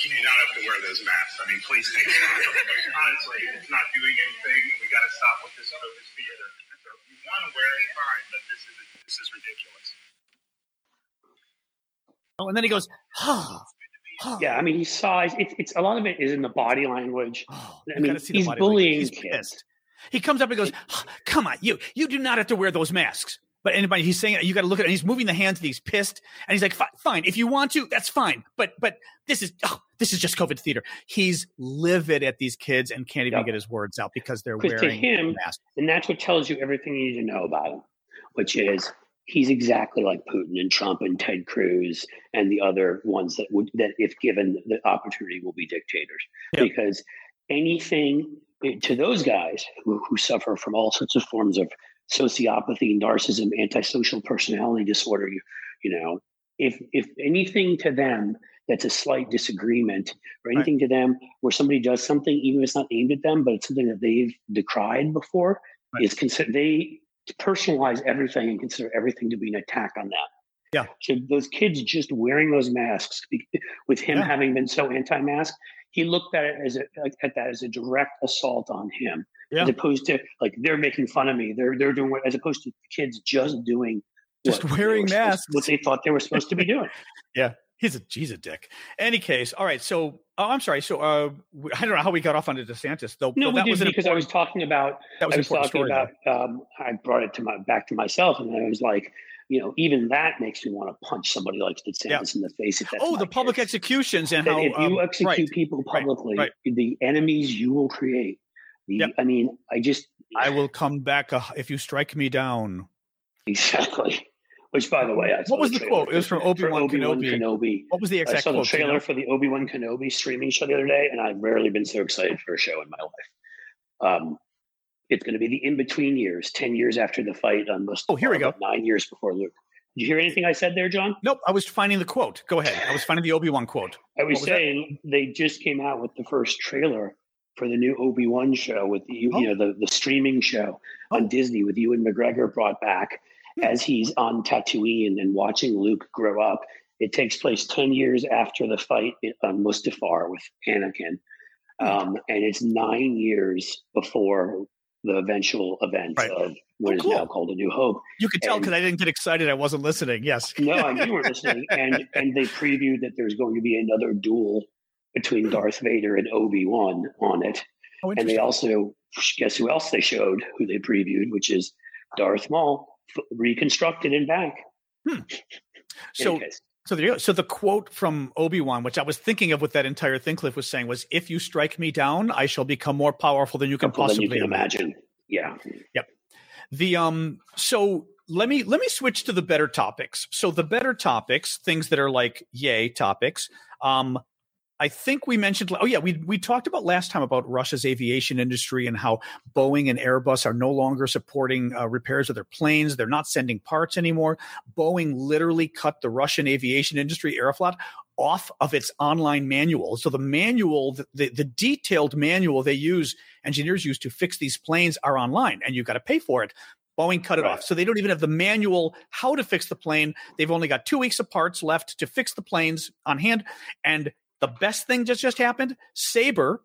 You do not have to wear those masks. I mean please take it off. honestly it's not doing anything we got to stop with this COVID theater so if you want to wear it fine but this is this is ridiculous oh and then he goes oh yeah, I mean, he size. It's it's a lot of it is in the body language. Oh, I mean, he's bullying he's kids. Pissed. He comes up and goes, oh, "Come on, you you do not have to wear those masks." But anybody, he's saying you got to look at it. And he's moving the hands. And he's pissed, and he's like, "Fine, if you want to, that's fine." But but this is oh, this is just COVID theater. He's livid at these kids and can't even yep. get his words out because they're wearing to him, masks. And that's what tells you everything you need to know about him, which is he's exactly like Putin and Trump and Ted Cruz and the other ones that would that if given the opportunity will be dictators because anything eh, to those guys who, who suffer from all sorts of forms of sociopathy, narcissism, antisocial personality disorder, you, you know, if if anything to them that's a slight disagreement or anything right. to them where somebody does something, even if it's not aimed at them, but it's something that they've decried before, right. is considered they personalize everything and consider everything to be an attack on them. Yeah. So those kids just wearing those masks, with him yeah. having been so anti-mask, he looked at it as a, at that as a direct assault on him, yeah. as opposed to like they're making fun of me. They're they're doing what, as opposed to kids just doing just wearing masks, what they thought they were supposed to be doing. yeah. He's a he's a dick. Any case, all right. So, oh, I'm sorry. So, uh, I don't know how we got off onto DeSantis, though. No, we that did was because I was talking about that was I was talking story, about um, I brought it to my back to myself, and I was like, you know, even that makes me want to punch somebody like DeSantis Yeah. in the face. Oh, the public executions and That how if you um, execute right. people right, publicly, right. the enemies you will create. The, Yep. I mean, I just I will come back uh, if you strike me down. exactly. Which, by the way, I What was the trailer quote? It was from Obi-Wan Kenobi. Kenobi. What was the exact? I saw the do you trailer know? for the Obi Wan Kenobi streaming show the other day, and I've rarely been so excited for a show in my life. Um, it's going to be the in between years, ten years after the fight on Mustafar, Oh, here we go. Nine years before Luke. Did you hear anything I said there, John? Nope, I was finding the quote. Go ahead. I was finding the Obi Wan quote. I was, was that? saying they just came out with the first trailer for the new Obi Wan show with you Oh. know the the streaming show Oh. on Disney with Ewan McGregor brought back Hmm. as he's on Tatooine and watching Luke grow up. It takes place ten years after the fight on Mustafar with Anakin, Hmm. um, and it's nine years before the eventual events Right. of what Oh, is now called A New Hope. You could tell because I didn't get excited. I wasn't listening. Yes. No, I you weren't listening. And and they previewed that there's going to be another duel between Darth Vader and Obi Wan on it. Oh, And they also guess who else they showed, who they previewed, which is Darth Maul f- reconstructed and back. In so. So there you go. So the quote from Obi Wan, which I was thinking of with that entire thing Cliff was saying, was, "If you strike me down, I shall become more powerful than you can than possibly you can imagine. Yeah. Yep. The um, so let me let me switch to the better topics. So the better topics, things that are like yay topics. Um, I think we mentioned. Oh yeah, we we talked about last time about Russia's aviation industry and how Boeing and Airbus are no longer supporting uh, repairs of their planes. They're not sending parts anymore. Boeing literally cut the Russian aviation industry, Aeroflot, off of its online manual. So the manual, the, the, the detailed manual they use, engineers use to fix these planes are online, and you've got to pay for it. Boeing cut it Right. off. So they don't even have the manual how to fix the plane. They've only got two weeks of parts left to fix the planes on hand. And the best thing just just happened, Sabre,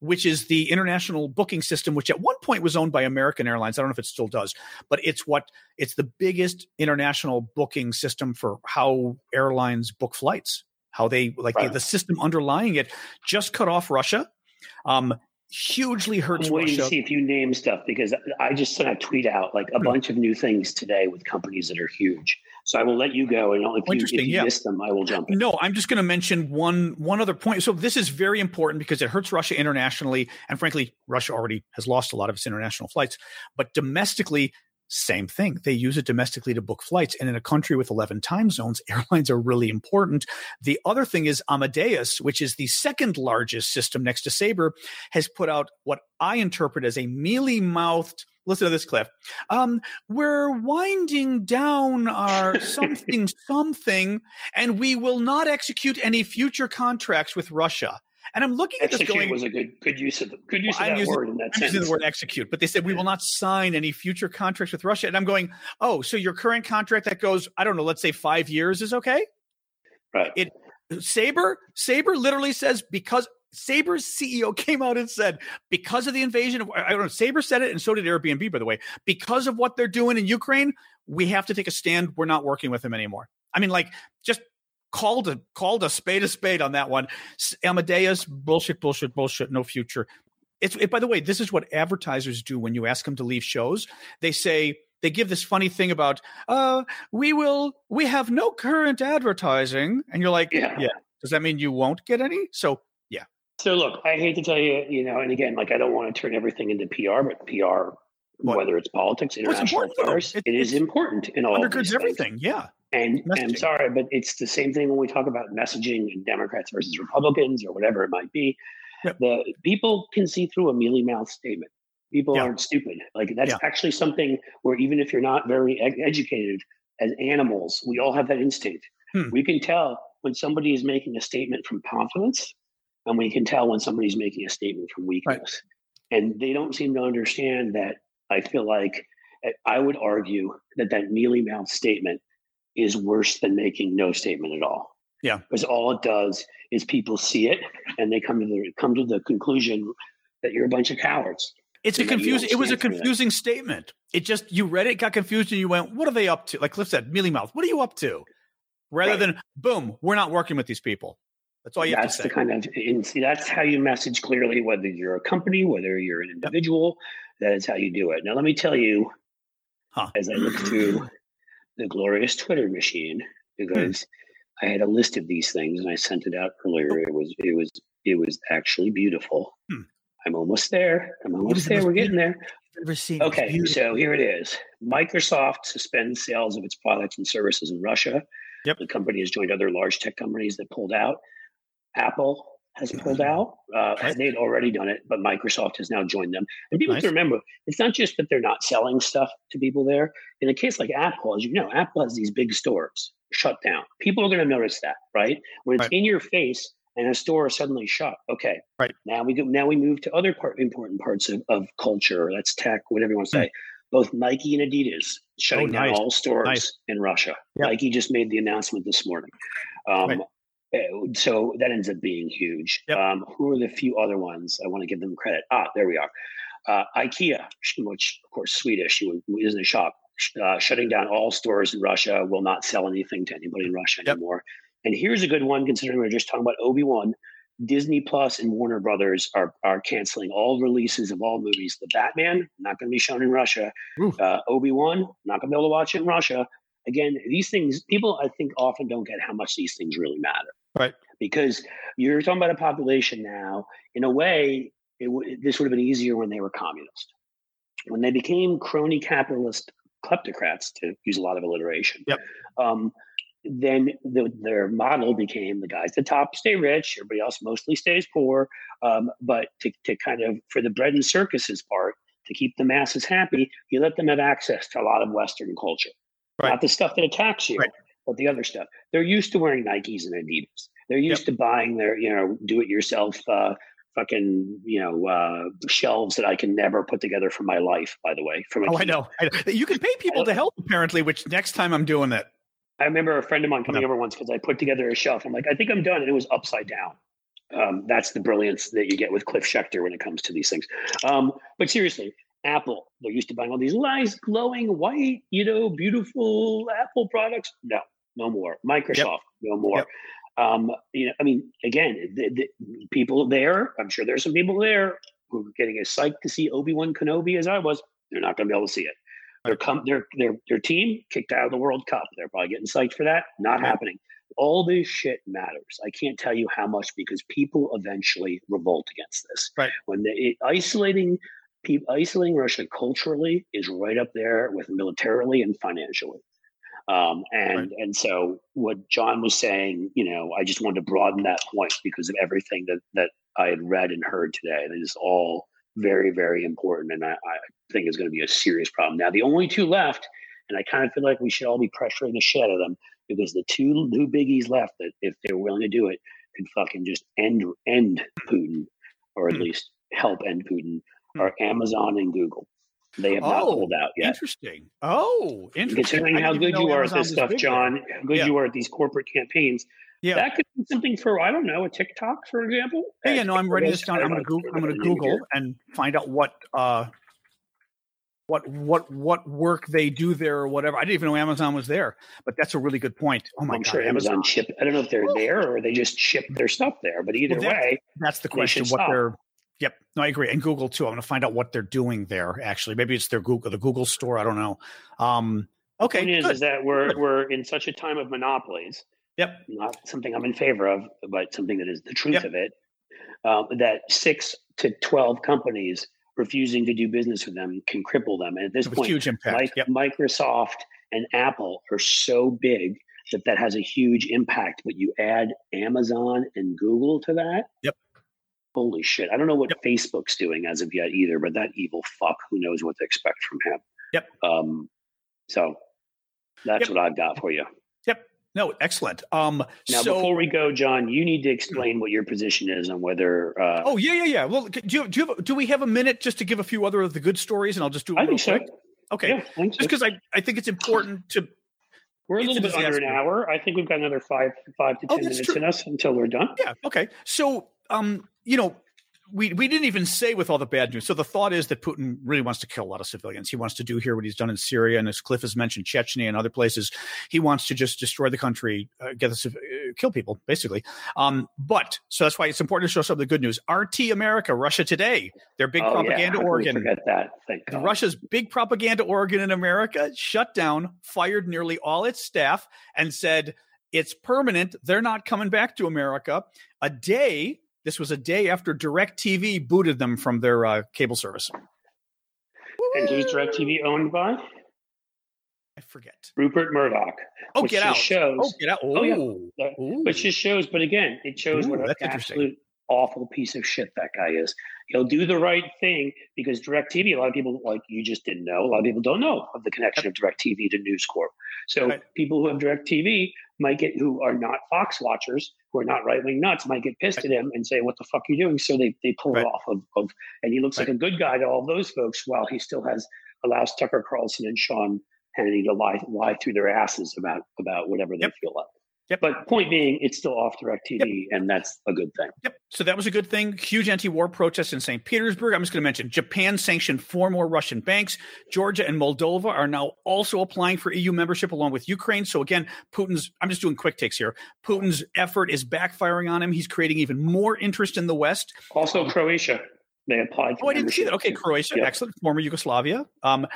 which is the international booking system, which at one point was owned by American Airlines. I don't know if it still does, but it's what it's the biggest international booking system for how airlines book flights. How they like the, Right. the system underlying it just cut off Russia. Um, hugely hurts I'm waiting to see if you name stuff because I just sent a tweet out like a Hmm. bunch of new things today with companies that are huge. So I will let you go, and if you, if you yeah. miss them, I will jump in. No, I'm just going to mention one one other point. So this is very important because it hurts Russia internationally, and frankly, Russia already has lost a lot of its international flights. But domestically, same thing. They use it domestically to book flights, and in a country with 11 time zones, airlines are really important. The other thing is Amadeus, which is the second largest system next to Sabre, has put out what I interpret as a mealy mouthed. Listen to this, Cliff. Um, we're winding down our something something, and we will not execute any future contracts with Russia. And I'm looking at this going. was a good good use of good use Well, of that using- word in that I'm using the word execute, but they said we will not sign any future contracts with Russia. And I'm going, oh, so your current contract that goes, I don't know, let's say five years is okay. Right. It Sabre, Sabre literally says because Sabre's CEO came out and said because of the invasion of I don't know, Sabre said it, and so did Airbnb, by the way. Because of what they're doing in Ukraine, we have to take a stand. We're not working with them anymore. I mean, like just called a called a spade a spade on that one. Amadeus, bullshit, bullshit, bullshit, no future. It's it, by the way, this is what advertisers do when you ask them to leave shows. They say they give this funny thing about, uh, we will, we have no current advertising, and you're like, Yeah. yeah. Does that mean you won't get any? So So look, I hate to tell you, you know, and again, like I don't want to turn everything into PR, but PR, What? whether it's politics, international affairs, It- it is important in all undergirds everything. Yeah. And, and I'm sorry, but it's the same thing when we talk about messaging and Democrats versus Republicans or whatever it might be. Yep. The people can see through a mealy mouth statement. People aren't stupid. Like that's actually something where even if you're not very ed- educated as animals, we all have that instinct. Hmm. We can tell when somebody is making a statement from confidence, and we can tell when somebody's making a statement from weakness. And they don't seem to understand that. I feel like eh, I would argue that that mealy mouth statement is worse than making no statement at all. Yeah. Because all it does is people see it and they come to the come to the conclusion that you're a bunch of cowards. It's a And that you confusing. It was a confusing statement. It just you read it, got confused, and you went, "What are they up to?" Like Cliff said, mealy mouth. What are you up to? rather Right. than boom, we're not working with these people. That's all you that's have to the say. kind of and see that's how you message clearly whether you're a company whether you're an individual that is how you do it now let me tell you Huh. as i look through the glorious twitter machine because i had a list of these things and i sent it out earlier it was it was it was actually beautiful Hmm. i'm almost there i'm almost there we're getting there Okay, so here it is. Microsoft suspends sales of its products and services in Russia. Yep. The company has joined other large tech companies that pulled out. Apple has pulled out. Uh, Nice. They'd already done it, but Microsoft has now joined them. And people have to remember, it's not just that they're not selling stuff to people there. In a case like Apple, as you know, Apple has these big stores shut down. People are going to notice that, right? When it's Right. in your face and a store is suddenly shut. Okay, Right. Now we go. Now we move to other part, important parts of, of culture. That's tech, whatever you want to say. Both Nike and Adidas shutting Hmm. Oh, nice. down all stores Nice. in Russia. Yep. Nike just made the announcement this morning. Um, Right. Uh, So that ends up being huge. Yep. Um, who are the few other ones? I want to give them credit. Ah, there we are. Uh, IKEA, which of course Swedish, who isn't a shop, uh, shutting down all stores in Russia. Will not sell anything to anybody in Russia Yep. anymore. And here's a good one, considering we are just talking about Obi Wan. Disney Plus and Warner Brothers are are canceling all releases of all movies. The Batman not going to be shown in Russia. Uh, Obi Wan not going to be able to watch it in Russia. Again, these things people I think often don't get how much these things really matter. Right. Because you're talking about a population now. In a way, it w- this would have been easier when they were communist. When they became crony capitalist kleptocrats, to use a lot of alliteration. Yep. Um, then the, their model became the guys at the top stay rich, everybody else mostly stays poor. Um, but to, to kind of, for the bread and circuses part, to keep the masses happy, you let them have access to a lot of Western culture. Right. Not the stuff that attacks you, Right. but the other stuff. They're used to wearing Nikes and Adidas. They're used to buying their, you know, do it yourself, uh, fucking, you know, uh, shelves that I can never put together for my life, by the way. From Oh, I know. I know. You can pay people to help, apparently, which next time I'm doing it. I remember a friend of mine coming No. over once because I put together a shelf. I'm like, I think I'm done. And it was upside down. Um, that's the brilliance that you get with Cliff Schecter when it comes to these things. Um, but seriously, Apple, they're used to buying all these nice, glowing, white, you know, beautiful Apple products. No, no more. Microsoft, no more. Yep. Um, you know, I mean, again, the, the people there, I'm sure there's some people there who are getting as psyched to see Obi Wan Kenobi as I was. They're not going to be able to see it. Their com- their their their team kicked out of the World Cup. They're probably getting psyched for that. Not Right. happening. All this shit matters. I can't tell you how much because people eventually revolt against this. Right. When they it, isolating people, isolating Russia culturally is right up there with militarily and financially. Um, and Right. and so what John was saying, you know, I just wanted to broaden that point because of everything that that I had read and heard today. That is all very very important, and I, I think is going to be a serious problem. Now, the only two left, and I kind of feel like we should all be pressuring the shit out of them because the two new biggies left that if they're willing to do it could fucking just end end Putin or at Hmm. least help end Putin. Are Amazon and Google. They have not Oh, pulled out yet. Interesting. Oh, interesting. Considering how good you are Amazon at this stuff, big there. John, how good Yeah. you are at these corporate campaigns, Yeah. that could be something for I don't know a TikTok, for example. Yeah, yeah, no, I'm writing this down. I'm going to Google. I'm going to Google and find out what uh, what what what work they do there or whatever. I didn't even know Amazon was there, but that's a really good point. Oh my I'm god, sure Amazon ship. I don't know if they're there or they just ship their stuff there, but either Well, that- way, That's the question. What stop. they're Yep. No, I agree. And Google too. I'm going to find out what they're doing there. Actually, maybe it's their Google, the Google store. I don't know. Um, okay. point is, is that we're Good. we're in such a time of monopolies. Yep. Not something I'm in favor of, but something that is the truth Yep. of it. Um, that six to twelve companies refusing to do business with them can cripple them. And at this point, huge impact. Like yep. Microsoft and Apple are so big that that has a huge impact. But you add Amazon and Google to that. Yep. Holy shit! I don't know what Facebook's doing as of yet either, but that evil fuck, who knows what to expect from him? Yep. Um, so that's Yep. what I've got for you. Yep. No, excellent. Um, Now, so, before we go, John, you need to explain what your position is on whether. Uh, oh yeah, yeah, yeah. Well, do you, do you have, do we have a minute just to give a few other of the good stories, and I'll just do. It I think so. Okay. Yeah, I think so. Just because I, I think it's important to. we're a little bit under an hour. I think we've got another five, five to Oh, ten that's minutes true. in us until we're done. Yeah. Okay. So, um, you know, we we didn't even say with all the bad news. So the thought is that Putin really wants to kill a lot of civilians. He wants to do here what he's done in Syria, and as Cliff has mentioned, Chechnya and other places. He wants to just destroy the country, uh, get the, uh, kill people, basically. Um, but so that's why it's important to show some of the good news. RT America, Russia Today, their big Oh, propaganda yeah. How can we organ. Forget that. Thank God. Russia's big propaganda organ in America shut down, fired nearly all its staff, and said it's permanent. They're not coming back to America. A day, this was a day after DirecTV booted them from their uh, cable service. And who's DirecTV owned by? I forget. Rupert Murdoch. Oh, get out. Shows, Oh, get out. Oh, yeah. Ooh. which just shows, but again, it shows Ooh, what an absolute awful piece of shit that guy is. He'll do the right thing because DirecTV, a lot of people, like you just didn't know, a lot of people don't know of the connection of DirecTV to News Corp. So Right. people who have DirecTV might get, who are not Fox watchers, who are not right wing nuts, might get pissed at him and say, What the fuck are you doing? So they, they pull Right. it off of, of, and he looks like a good guy to all those folks while he still has allows Tucker Carlson and Sean Hannity to lie, lie through their asses about, about whatever they Yep. feel like. Yep. But point being, it's still off DirecTV, and that's a good thing. Yep. So that was a good thing. Huge anti-war protests in St. Petersburg. I'm just going to mention Japan sanctioned four more Russian banks. Georgia and Moldova are now also applying for EU membership along with Ukraine. So again, Putin's I'm just doing quick takes here. Putin's effort is backfiring on him. He's creating even more interest in the West. Also, Croatia. They applied Oh, I didn't see that. Okay. Croatia, Yeah. excellent. Former Yugoslavia. Um,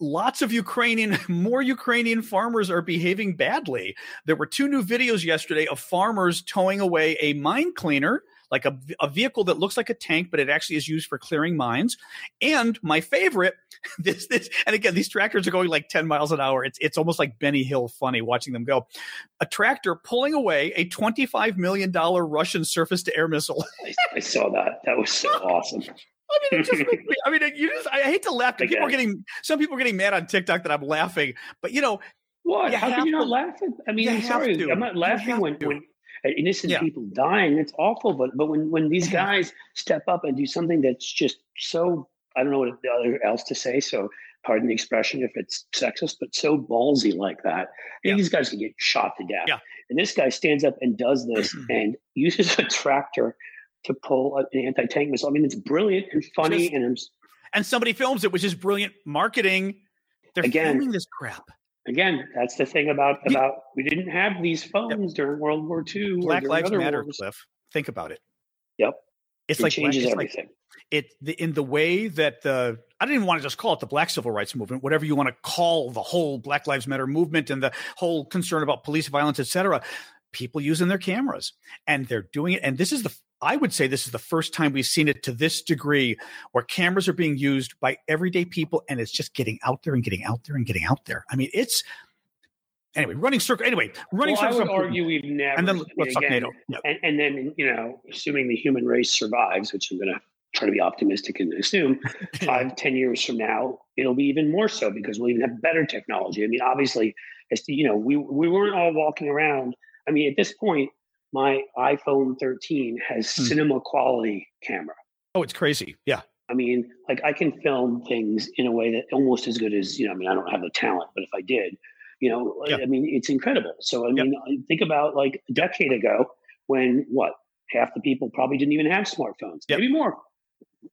lots of Ukrainian, more Ukrainian farmers are behaving badly. There were two new videos yesterday of farmers towing away a mine cleaner, like a, a vehicle that looks like a tank, but it actually is used for clearing mines. And my favorite, this, this, and again, these tractors are going like 10 miles an hour. It's, it's almost like Benny Hill funny watching them go. A tractor pulling away a $25 million Russian surface to air missile. I, I saw that. That was so awesome. I mean, it just makes me, I mean, you just, I hate to laugh. People are getting, some people are getting mad on TikTok that I'm laughing, but you know, What? You How can you not to- laugh at? I mean, I'm sorry. to. I'm not laughing when, when innocent Yeah. people dying. It's awful. But but when when these mm-hmm. guys step up and do something that's just so I don't know what else to say. So pardon the expression if it's sexist, but so ballsy like that. Yeah. These guys can get shot to death. Yeah. And this guy stands up and does this and uses a tractor to pull an anti-tank missile. I mean, it's brilliant and funny, Just- and I'm and somebody films it, which is brilliant marketing. They're Again. filming this crap. Again, that's the thing about about we didn't have these phones during World War II. Black Lives Matter, wars. Cliff. Think about it. Yep, It's it like changes it's like it the, in the way that the I didn't even want to just call it the Black Civil Rights Movement, whatever you want to call the whole Black Lives Matter movement and the whole concern about police violence, etc. People using their cameras and they're doing it, and this is the I would say this is the first time we've seen it to this degree where cameras are being used by everyday people and it's just getting out there and getting out there and getting out there. I mean, it's anyway, running circle anyway, running well, I would argue we've never. and then let's talk again, NATO. Yeah. And, and then you know, assuming the human race survives, which I'm going to try to be optimistic and assume, five, ten years from now, it'll be even more so because we'll even have better technology. I mean, obviously, as you know, we we weren't all walking around. I mean, at this point, my iPhone 13 has Hmm. cinema quality camera. Oh, it's crazy. Yeah. I mean, like I can film things in a way that almost as good as you know. I mean, I don't have the talent, but if I did, you know, Yeah. I mean, it's incredible. So I mean, I think about like a decade ago when what half the people probably didn't even have smartphones, maybe more.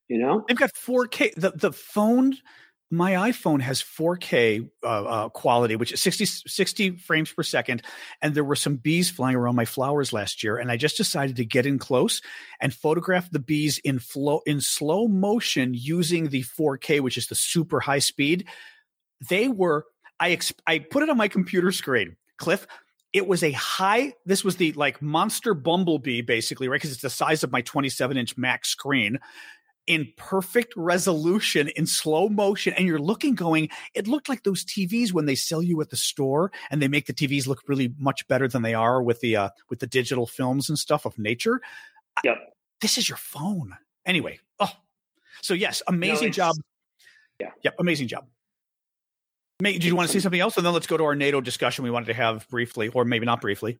You know, They've got 4K. The the phone, my iPhone has 4K uh, uh, quality, which is 60, 60 frames per second. And there were some bees flying around my flowers last year, and I just decided to get in close and photograph the bees in flow in slow motion using the 4K, which is the super high speed. They were. I I put it on my computer screen, Cliff. It was a high. This was the like monster bumblebee, basically, right? Because it's the size of my 27 inch Mac screen in perfect resolution in slow motion and you're looking going it looked like those TVs when they sell you at the store and they make the TVs look really much better than they are with the uh with the digital films and stuff of nature. Yep. this is your phone. Anyway oh so yes amazing it's- job. Yeah. yep amazing job. May, do you want to say something else and then let's go to our NATO discussion we wanted to have briefly or maybe not briefly.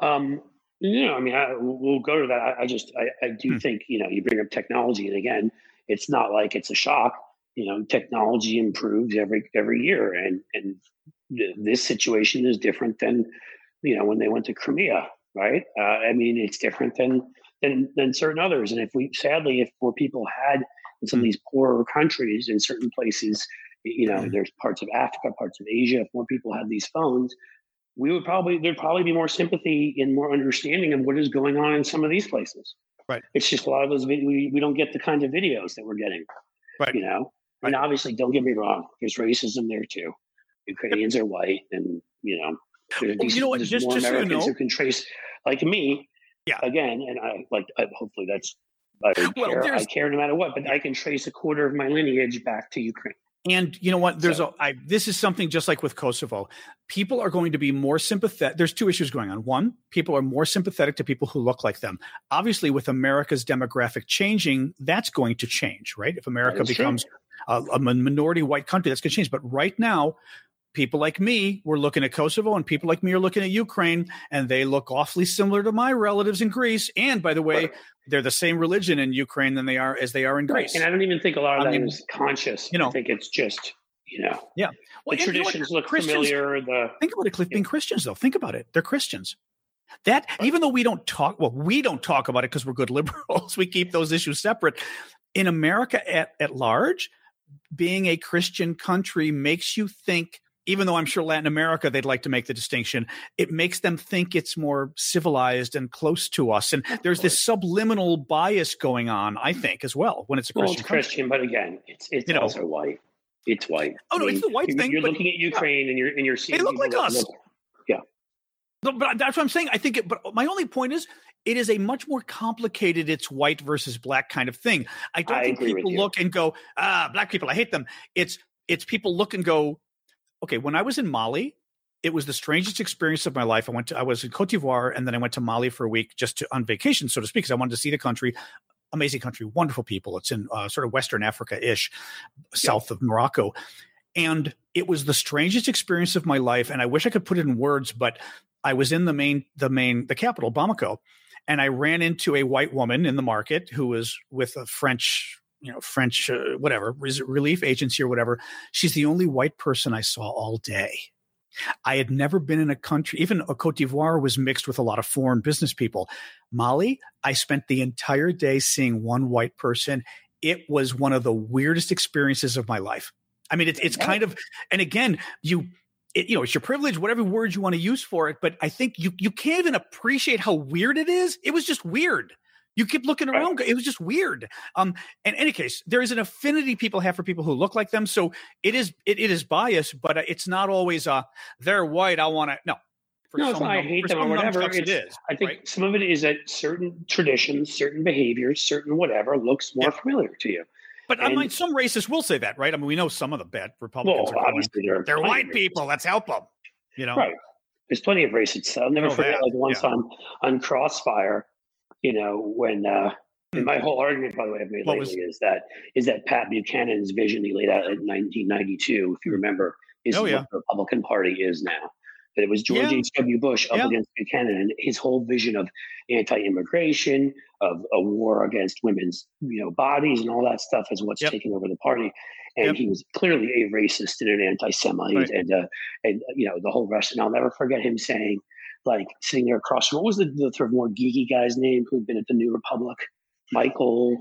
Um, know, I mean, I, we'll go to that. I, I just, I, I do Hmm. think you know, you bring up technology, and again, it's not like it's a shock. You know, technology improves every every year, and and th- this situation is different than you know when they went to Crimea, right? Uh, I mean, it's different than than than certain others. And if we sadly, if more people had in some of these poorer countries in certain places, you know, there's parts of Africa, parts of Asia. If more people had these phones, we would probably there'd probably be more sympathy and more understanding of what is going on in some of these places. Right. It's just a lot of those we we don't get the kind of videos that we're getting. Right. You know, Right. and obviously, don't get me wrong. There's racism there too. Ukrainians are white, and you know, there's, Well, you know what, there's just- more just so you Americans know- who can trace like me. Yeah. Again, and I like. I, hopefully, that's. I Well, care. I care no matter what, but I can trace a quarter of my lineage back to Ukraine. And you know what? There's So- a I, this is something just like with Kosovo. People are going to be more sympathetic. There's two issues going on. One, people are more sympathetic to people who look like them. Obviously, with America's demographic changing, that's going to change, right? If America That is true. becomes a, a minority white country, that's going to change. But right now, people like me, we're looking at Kosovo, and people like me are looking at Ukraine, and they look awfully similar to my relatives in Greece. And by the way, Right. they're the same religion in Ukraine than they are as they are in Greece. And I don't even think a lot of I that mean, is conscious. you know- I think it's just you know yeah. Well, the and you know traditions look Christians- familiar. The Think about it, Cliff, being Christians, though. Think about it. They're Christians. That, even though we don't talk, well, we don't talk about it because we're good liberals. We keep those issues separate. In America at, at large, being a Christian country makes you think, even though I'm sure Latin America, they'd like to make the distinction, it makes them think it's more civilized and close to us. And there's this subliminal bias going on, I think, as well, when it's a well, Christian it's country. Christian, but again, it's it's You know. also white. It's white. Oh, no, I it's the white you're, thing, You're but- looking at Ukraine, and you're and you're seeing It look like us. look- No, but that's what I'm saying. I think it, but my only point is it is a much more complicated it's white versus black kind of thing. I don't I think people look and go, ah, black people, I hate them. It's it's people look and go, okay, when I was in Mali, it was the strangest experience of my life. I went to I was in Cote d'Ivoire and then I went to Mali for a week just to on vacation, so to speak, because I wanted to see the country. Amazing country, wonderful people. It's in uh, sort of Western Africa ish, south of Morocco. And it was the strangest experience of my life. And I wish I could put it in words, but I was in the main, the main, the capital, Bamako, and I ran into a white woman in the market who was with a French, you know, French, uh, whatever, res- relief agency or whatever. She's the only white person I saw all day. I had never been in a country, even a Cote d'Ivoire was mixed with a lot of foreign business people. Mali, I spent the entire day seeing one white person. It was one of the weirdest experiences of my life. I mean, it's it's kind of, and again, you, it, you know, it's your privilege, whatever word you want to use for it. But I think you you can't even appreciate how weird it is. It was just weird. You keep looking around. It was just weird. Um, in any case, there is an affinity people have for people who look like them. So it is it, it is biased, but it's not always uh they're white. I want to no. For No, I hate them or whatever. nunchucks It's- I think right? some of it is that certain traditions, certain behaviors, certain whatever looks more Yeah. familiar to you. But I mean, some racists will say that, right? I mean, we know some of the bad Republicans Well, are going, obviously there are they're white people. Let's help them. You know, Right. There's plenty of racists. I'll never Oh, forget that, like once yeah. on on Crossfire, you know, when uh and my whole argument, by the way, I've made Hmm. What lately was- is that is that Pat Buchanan's vision he laid out in 1992, if you remember, is Oh, what yeah. the Republican Party is now. That it was George Yeah. H.W. Bush up Yeah. against Buchanan, and his whole vision of anti-immigration, of a war against women's, you know, bodies, and all that stuff is what's Yep. taking over the party. And Yep. he was clearly a racist and an anti-Semite, Right. and uh, and uh, you know the whole rest. And I'll never forget him saying, like sitting there across from what was the, the sort of more geeky guy's name who'd been at the New Republic, Michael,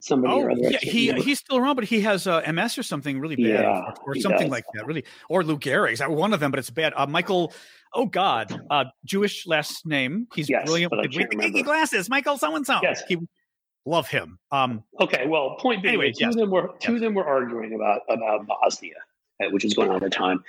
somebody Oh, or other. Yeah, he he's still around, but he has uh, MS or something really bad, Yeah, or, or something does. like that, really, or Lou Gehrig's, uh, one of them, but it's bad. Uh, Michael, oh God, uh, Jewish last name. He's Yes, brilliant with the geeky glasses. Michael, so and so. Yes. He, love him. Um, Okay, well, point being, Anyway, two yes. of them were two Yes. of them were arguing about about Bosnia, Uh, which was going on at the time,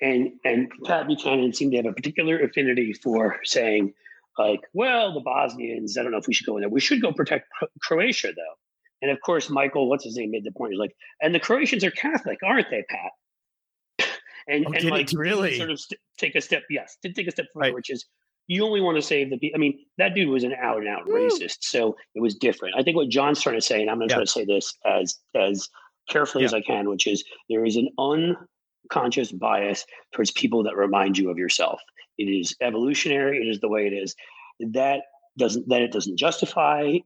and and Pat Buchanan seemed to have a particular affinity for saying, like, well, the Bosnians, I don't know if we should go in there. We should go protect Croatia, though. And of course, Michael, what's his name, made the point. He's like, and the Croatians are Catholic, aren't they, Pat? and Oh, and like really? sort of st- take a step, yes, did take a step further, Right. which is you only want to save the people. I mean, that dude was an out and out racist, so it was different. I think what John's trying to say, and I'm going to Yeah. try to say this as as carefully as I can, which is there is an unconscious bias towards people that remind you of yourself. It is evolutionary. It is the way it is. That doesn't that it doesn't justify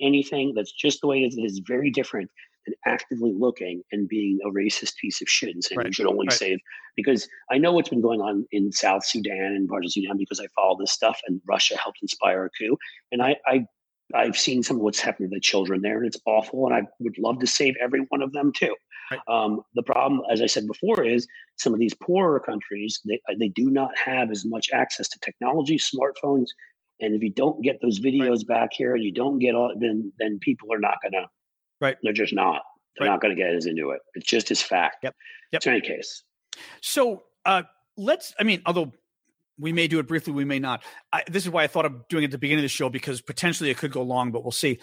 anything. That's just the way it is. It is very different than actively looking and being a racist piece of shit and saying Right, should only right. save because I know what's been going on in South Sudan and parts of Sudan because I follow this stuff and Russia helped inspire a coup. And I, I I've seen some of what's happening to the children there, and it's awful. And I would love to save every one of them too. Right. Um, the problem, as I said before, is some of these poorer countries they they do not have as much access to technology, smartphones, and if you don't get those videos right. back here, and you don't get all, then then people are not gonna. Right. They're just not. They're right. not going to get as into it. It's just as fact. Yep. Yep. In any case. So uh, let's. I mean, although we may do it briefly, we may not. I, this is why I thought of doing it at the beginning of the show because potentially it could go long, but we'll see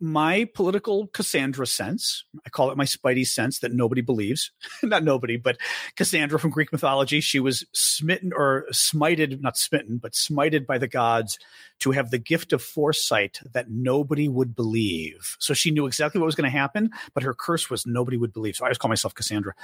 my political Cassandra sense, I call it my Spidey sense that nobody believes, not nobody, but Cassandra from Greek mythology, she was smitten or smited, not smitten, but smited by the gods to have the gift of foresight that nobody would believe. So she knew exactly what was going to happen, but her curse was nobody would believe. So I just call myself Cassandra.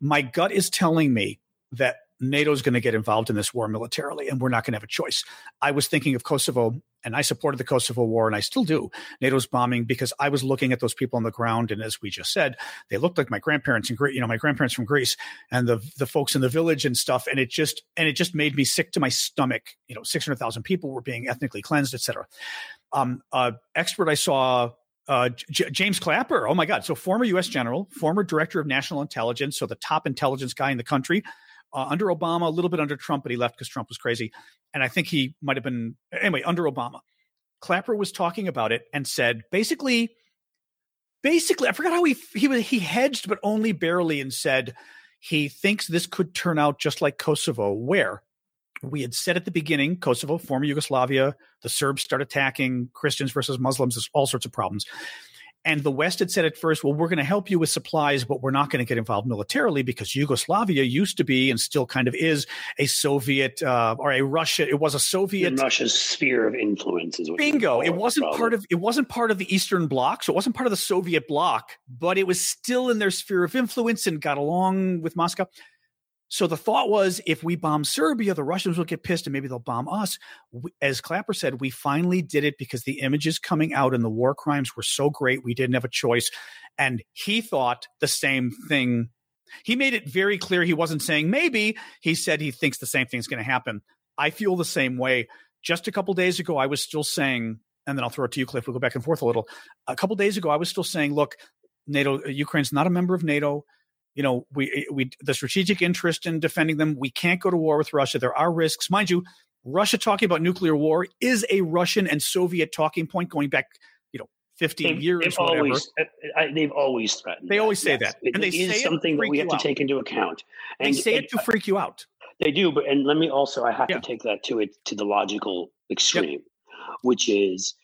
My gut is telling me that NATO's going to get involved in this war militarily, and we're not going to have a choice. I was thinking of Kosovo, and I supported the Kosovo war, and I still do. NATO's bombing because I was looking at those people on the ground, and as we just said, they looked like my grandparents in Greece. You know, my grandparents from Greece, and the the folks in the village and stuff. And it just and it just made me sick to my stomach. You know, six hundred thousand people were being ethnically cleansed, etc. Um, uh, expert I saw uh, J- James Clapper. Oh my God! So former U.S. general, former director of national intelligence, so the top intelligence guy in the country uh, under Obama, a little bit under Trump, but he left because Trump was crazy. And I think he might have been, anyway, under Obama. Clapper was talking about it and said basically, basically, I forgot how he he was he hedged, but only barely, and said he thinks this could turn out just like Kosovo, where we had said at the beginning, Kosovo, former Yugoslavia, the Serbs start attacking Christians versus Muslims, there's all sorts of problems. And the West had said at first, well, we're going to help you with supplies, but we're not going to get involved militarily because Yugoslavia used to be and still kind of is a Soviet uh, or a Russia. It was a Soviet In Russia's sphere of influence. Is what bingo. It wasn't probably. part of it wasn't part of the Eastern Bloc, so it wasn't part of the Soviet bloc, but it was still in their sphere of influence and got along with Moscow. So the thought was if we bomb Serbia, the Russians will get pissed and maybe they'll bomb us. As Clapper said, we finally did it because the images coming out and the war crimes were so great, we didn't have a choice. And he thought the same thing. He made it very clear he wasn't saying maybe. He said he thinks the same thing's going to happen. I feel the same way. Just a couple days ago, I was still saying, and then I'll throw it to you, Cliff. We'll go back and forth a little. A couple days ago, I was still saying, look, NATO, uh, Ukraine's not a member of NATO you know, we we the strategic interest in defending them. We can't go to war with Russia. There are risks, mind you. Russia talking about nuclear war is a Russian and Soviet talking point going back, you know, 15 they've, years. They've always, uh, I, they've always threatened. They that. always say yes. that, it, and they it say is something that we have to out. take into account. And they say it to freak you out. They do, but and let me also, I have yeah. to take that to it to the logical extreme, yep. which is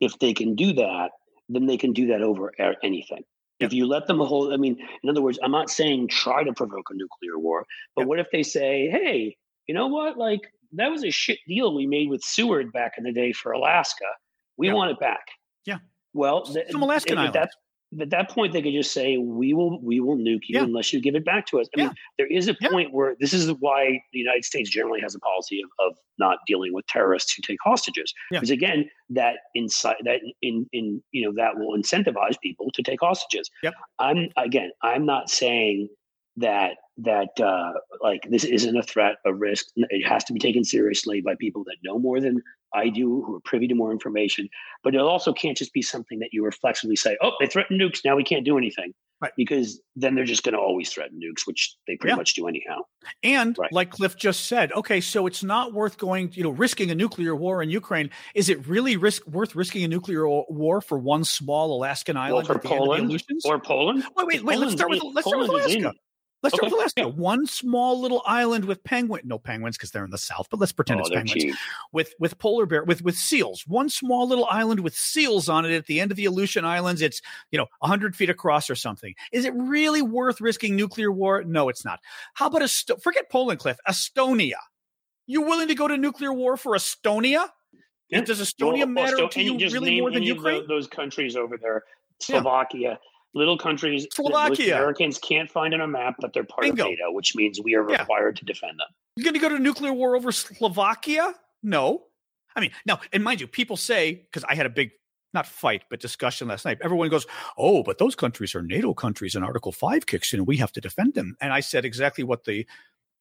if they can do that, then they can do that over anything. If you let them hold, I mean, in other words, I'm not saying try to provoke a nuclear war, but what if they say, hey, you know what? Like, that was a shit deal we made with Seward back in the day for Alaska. We want it back. Yeah. Well, some Alaskan island. That's at that point they could just say we will we will nuke you yeah. unless you give it back to us i yeah. mean there is a point yeah. where this is why the united states generally has a policy of, of not dealing with terrorists who take hostages because again that inside that in in you know that will incentivize people to take hostages yep. i'm again i'm not saying that that uh, like this isn't a threat, a risk. It has to be taken seriously by people that know more than I do, who are privy to more information. But it also can't just be something that you reflexively say, "Oh, they threatened nukes. Now we can't do anything." Right. Because then they're just going to always threaten nukes, which they pretty yeah. much do anyhow. And right. like Cliff just said, okay, so it's not worth going, you know, risking a nuclear war in Ukraine. Is it really risk worth risking a nuclear war for one small Alaskan island? Well, for Poland or Poland? Wait, wait, wait. let's start with let's Poland start with Alaska. Let's okay. start with Alaska. Yeah. One small little island with penguin, no penguins because they're in the south, but let's pretend oh, it's penguins cheap. with with polar bear with with seals. One small little island with seals on it at the end of the Aleutian Islands. It's you know hundred feet across or something. Is it really worth risking nuclear war? No, it's not. How about a forget Poland, Cliff? Estonia. You willing to go to nuclear war for Estonia? Yeah. Does Estonia well, matter well, to you really more than Ukraine? those countries over there, Slovakia. Yeah little countries Slovakia. Americans can't find on a map, but they're part Bingo. of NATO, which means we are required yeah. to defend them. You're going to go to nuclear war over Slovakia? No. I mean, now, and mind you, people say, because I had a big, not fight, but discussion last night. Everyone goes, oh, but those countries are NATO countries and Article 5 kicks in and we have to defend them. And I said exactly what the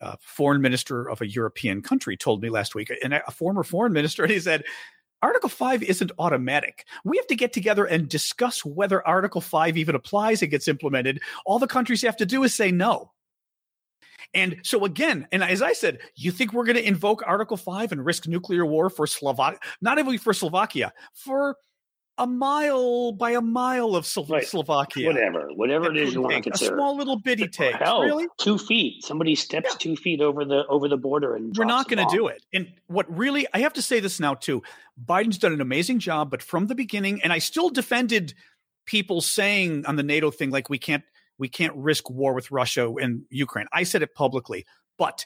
uh, foreign minister of a European country told me last week, and a former foreign minister, and he said, Article 5 isn't automatic. We have to get together and discuss whether Article 5 even applies and gets implemented. All the countries have to do is say no. And so again, and as I said, you think we're going to invoke Article 5 and risk nuclear war for Slovakia, not only for Slovakia, for a mile by a mile of Slo- Right. Slovakia. Whatever, whatever it is you want to Take, a small little bitty oh, take. Hell, Really? two feet. Somebody steps Yeah. two feet over the over the border and We're not going to do it. And what really, I have to say this now too. Biden's done an amazing job, but from the beginning, and I still defended people saying on the NATO thing, like we can't, we can't risk war with Russia and Ukraine. I said it publicly, but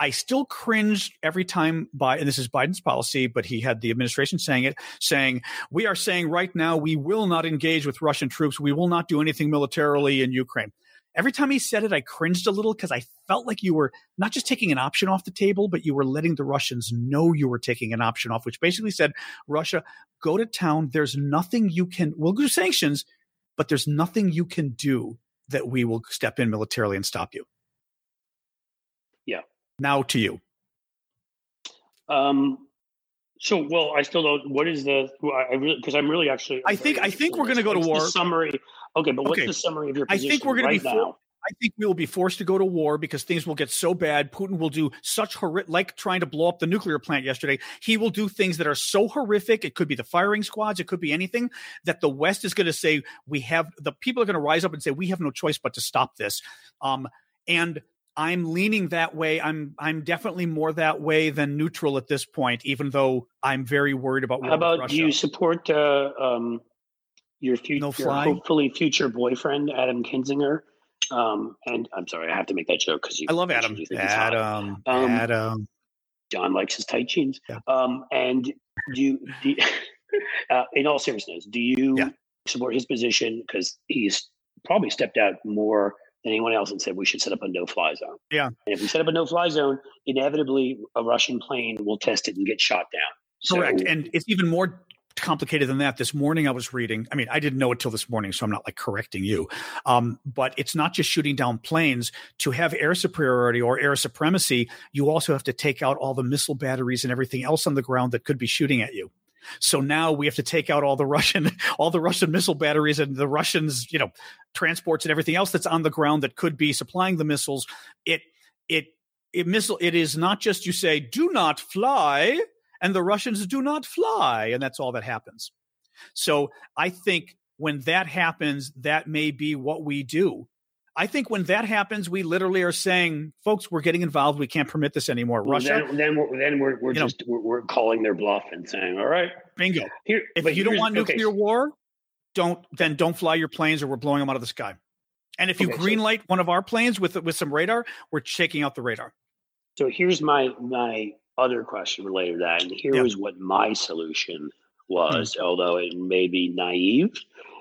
I still cringed every time by, and this is Biden's policy, but he had the administration saying it, saying, we are saying right now we will not engage with Russian troops. We will not do anything militarily in Ukraine. Every time he said it, I cringed a little because I felt like you were not just taking an option off the table, but you were letting the Russians know you were taking an option off, which basically said, Russia, go to town. There's nothing you can, we'll do sanctions, but there's nothing you can do that we will step in militarily and stop you. Yeah. Now to you. Um. So, well, I still don't. What is the? I really because I'm really actually. I think- I think we're gonna go to What's the war. summary. Okay, but what's Okay. the summary of your I think we're gonna be for- now? I think we will be forced to go to war because things will get so bad. Putin will do such horrific, like trying to blow up the nuclear plant yesterday. He will do things that are so horrific. It could be the firing squads. It could be anything that the West is going to say, we have, the people are going to rise up and say, we have no choice but to stop this. Um, and I'm leaning that way. I'm, I'm definitely more that way than neutral at this point, even though I'm very worried about How about do you support uh, um, your future, No hopefully future boyfriend Adam Kinzinger? Um, and I'm sorry, I have to make that joke because. I love Adam. Adam. Um, Adam. John likes his tight jeans. Yeah. Um, and do you, do you- uh, in all seriousness, do you Yeah. support his position? Because he's probably stepped out more anyone else and said we should set up a no-fly zone. Yeah. And if we set up a no-fly zone, inevitably a Russian plane will test it and get shot down. So- Correct. And it's even more complicated than that. This morning I was reading, I mean, I didn't know it till this morning, so I'm not like correcting you. Um, but it's not just shooting down planes. To have air superiority or air supremacy, you also have to take out all the missile batteries and everything else on the ground that could be shooting at you. So now we have to take out all the Russian, all the Russian missile batteries and the Russians, you know, transports and everything else that's on the ground that could be supplying the missiles. It, it, it missile. It is not just you say, "Do not fly," and the Russians do not fly, and that's all that happens. So I think when that happens, that may be what we do. I think when that happens, we literally are saying, "Folks, we're getting involved. We can't permit this anymore." Well, Russia, then, then we're, then we're, we're know- just we're, calling their bluff and saying, all right, bingo. here. If but you don't want okay, nuclear war, don't then don't fly your planes, or we're blowing them out of the sky. And if you Okay, so- green light one of our planes with with some radar, we're shaking out the radar. So here's my my other question related to that, and here Yeah. is what my solution hmm. was, although it may be naive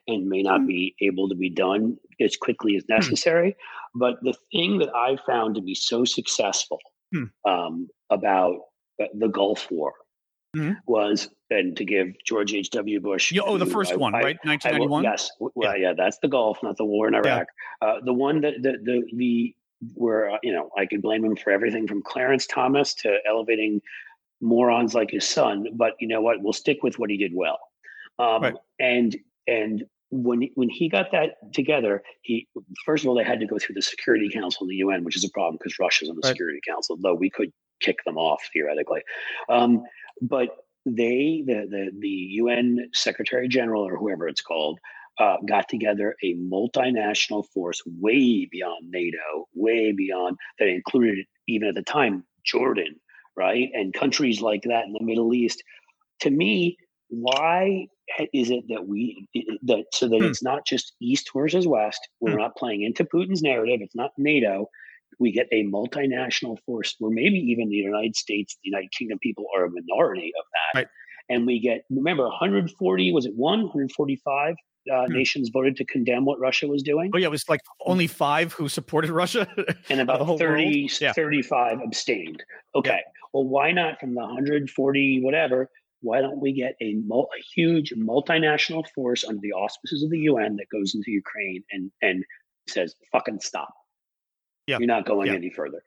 and may not Mm. be able to be done as quickly as necessary. But the thing that I found to be so successful Hmm. um, about the Gulf War Mhm. was, and to give George H. W. Bush, oh, the first I- one, I- right? I will- 1991. yes, well, yeah. that's the Gulf, not the war in Iraq. Uh, the one that the the the where uh, you know I could blame him for everything from Clarence Thomas to elevating morons like his son, but you know what? We'll stick with what he did well. Um, Right. And and when when he got that together, he first of all they had to go through the Security Council of the UN, which is a problem because Russia's on the Right. Security Council, though we could kick them off theoretically. Um, but they the the the UN Secretary General or whoever it's called uh, got together a multinational force way beyond NATO, way beyond that included even at the time Jordan, right, and countries like that in the Middle East. To me, why is it that we that so that Hmm. it's not just East versus West? We're Hmm. not playing into Putin's narrative. It's not NATO. We get a multinational force where maybe even the United States, the United Kingdom people are a minority of that. Right. And we get, remember, 140, was it one? 145 uh, Hmm. nations voted to condemn what Russia was doing. Oh yeah, it was like only five who supported Russia. and about whole 30. Yeah. 35 abstained. Okay. Well, why not from the 140, whatever? Why don't we get a, mul- a huge multinational force under the auspices of the UN that goes into Ukraine and, and says, fucking stop. Yeah. You're not going Yeah. any further.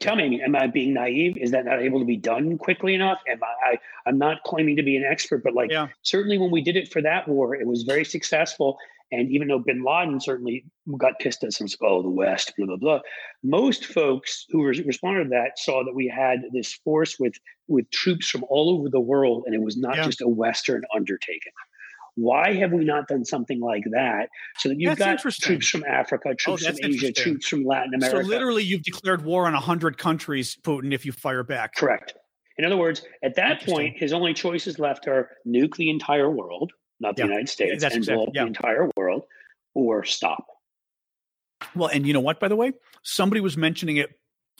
Tell me, am I being naive? Is that not able to be done quickly enough? Am I, I I'm not claiming to be an expert, but like Yeah. certainly when we did it for that war, it was very successful. And even though Bin Laden certainly got pissed at us and said, "Oh, the West," blah blah blah, most folks who res- responded to that saw that we had this force with with troops from all over the world, and it was not Yeah. just a Western undertaking. Why have we not done something like that? So that you've That's got troops from Africa, troops from Asia, troops from Latin America. So literally, you've declared war on hundred countries, Putin, if you fire back. Correct. In other words, at that point, his only choices left are nuke the entire world, not the Yeah. United States, That's and exactly- blow up yeah. the entire world, or stop. Well, and you know what? By the way, somebody was mentioning it.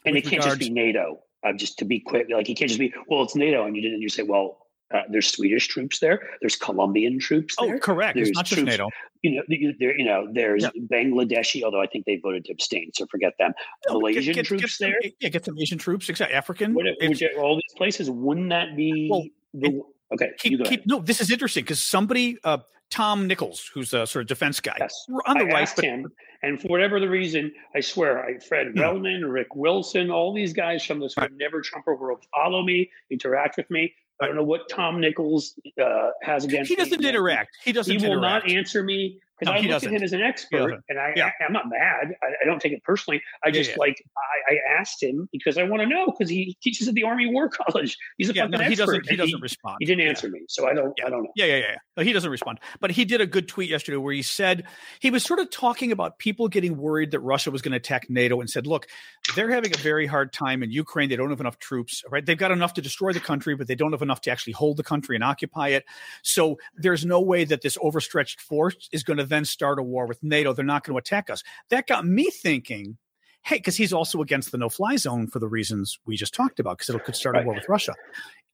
And it can't just be NATO. Uh, just to be quick, like it can't just be, well, it's NATO, and you didn't. You say, well, uh, there's Swedish troops there, there's Colombian troops Oh, there. correct. It's There's not just troops- NATO. You know, there, you know, there's Yeah. Bangladeshi, although I think they voted to abstain, so forget them. No, Malaysian get- get troops some- there. Yeah, get some Asian troops, exactly. African. It's- all these places, wouldn't that be Well, the? Okay, you keep, keep, no, this is interesting because somebody, uh, Tom Nichols, who's a sort of defense guy, Yes. on the I right, asked but him, and for whatever the reason, I swear, I Fred Yeah. Wellman, Rick Wilson, all these guys from this Right. Never Trumper world follow me, interact with me. I don't know what Tom Nichols uh, has against he doesn't interact. He doesn't He will interact. not answer me because No, I he look at him as an expert, and I, Yeah. I am not mad. I, I don't take it personally. I just yeah. like I, I asked him because I want to know because he teaches at the Army War College. He's a yeah, fucking no, he expert. doesn't. He doesn't respond. He didn't Yeah. answer me, so I don't. Yeah. I don't know. Yeah, yeah, yeah. yeah. No, he doesn't respond. But he did a good tweet yesterday where he said he was sort of talking about people getting worried that Russia was going to attack NATO and said, look, they're having a very hard time in Ukraine. They don't have enough troops, right? They've got enough to destroy the country, but they don't have enough to actually hold the country and occupy it. So there's no way that this overstretched force is going to then start a war with NATO. They're not going to attack us. That got me thinking, hey, because he's also against the no fly zone for the reasons we just talked about, because it could start a Right. war with Russia.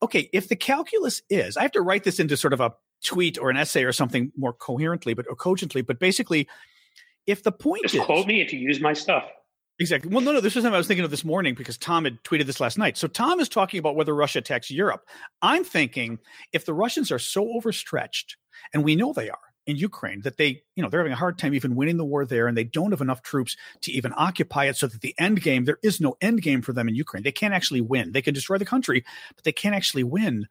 Okay, if the calculus is, I have to write this into sort of a tweet or an essay or something more coherently, but or cogently, but basically, if the point Just is quote me if you use my stuff. Exactly. Well, no, no, this is something I was thinking of this morning because Tom had tweeted this last night. So Tom is talking about whether Russia attacks Europe. I'm thinking if the Russians are so overstretched, and we know they are in Ukraine, that they, you know, they're having a hard time even winning the war there, and they don't have enough troops to even occupy it so that the end game, there is no end game for them in Ukraine. They can't actually win. They can destroy the country, but they can't actually win.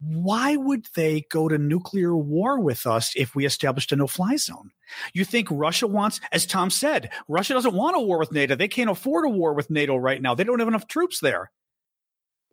Why would they go to nuclear war with us if we established a no fly zone? You think Russia wants, as Tom said, Russia doesn't want a war with NATO. They can't afford a war with NATO right now. They don't have enough troops there.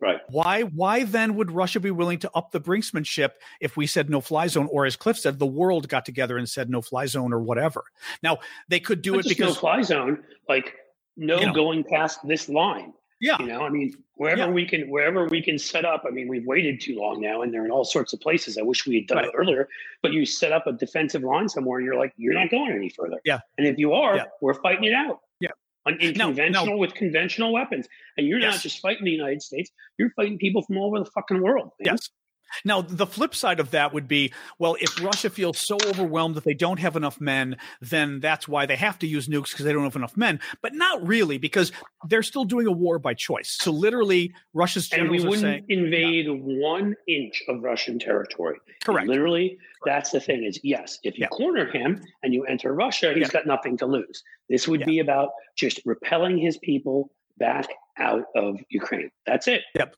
Right. Why why then would Russia be willing to up the brinksmanship if we said no fly zone or as Cliff said the world got together and said no fly zone or whatever. Now, they could do Not it because no fly zone, like no You know. going past this line. yeah, You know, I mean, wherever Yeah. we can, wherever we can set up. I mean, we've waited too long now, and they're in all sorts of places. I wish we had done Right. it earlier. But you set up a defensive line somewhere, and you're like, you're not going any further. Yeah. And if you are, Yeah. we're fighting it out. On, in conventional now- with conventional weapons, and you're not just fighting the United States. You're fighting people from all over the fucking world. man. Yes. Now, the flip side of that would be well, if Russia feels so overwhelmed that they don't have enough men, then that's why they have to use nukes because they don't have enough men. But not really, because they're still doing a war by choice. So, literally, Russia's And we generals wouldn't saying, invade one inch of Russian territory. correct. Literally, that's the thing is yes, if you Yeah. corner him and you enter Russia, he's Yeah. got nothing to lose. This would Yeah. be about just repelling his people back out of Ukraine. That's it. Yep.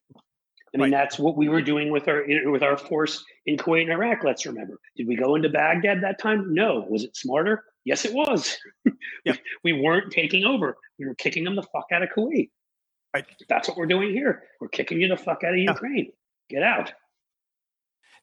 I mean, Right. that's what we were doing with our with our force in Kuwait and Iraq. Let's remember. Did we go into Baghdad that time? No. Was it smarter? Yes, it was. Yep. we weren't taking over. We were kicking them the fuck out of Kuwait. Right. That's what we're doing here. We're kicking you the fuck out of Yeah. Ukraine. Get out.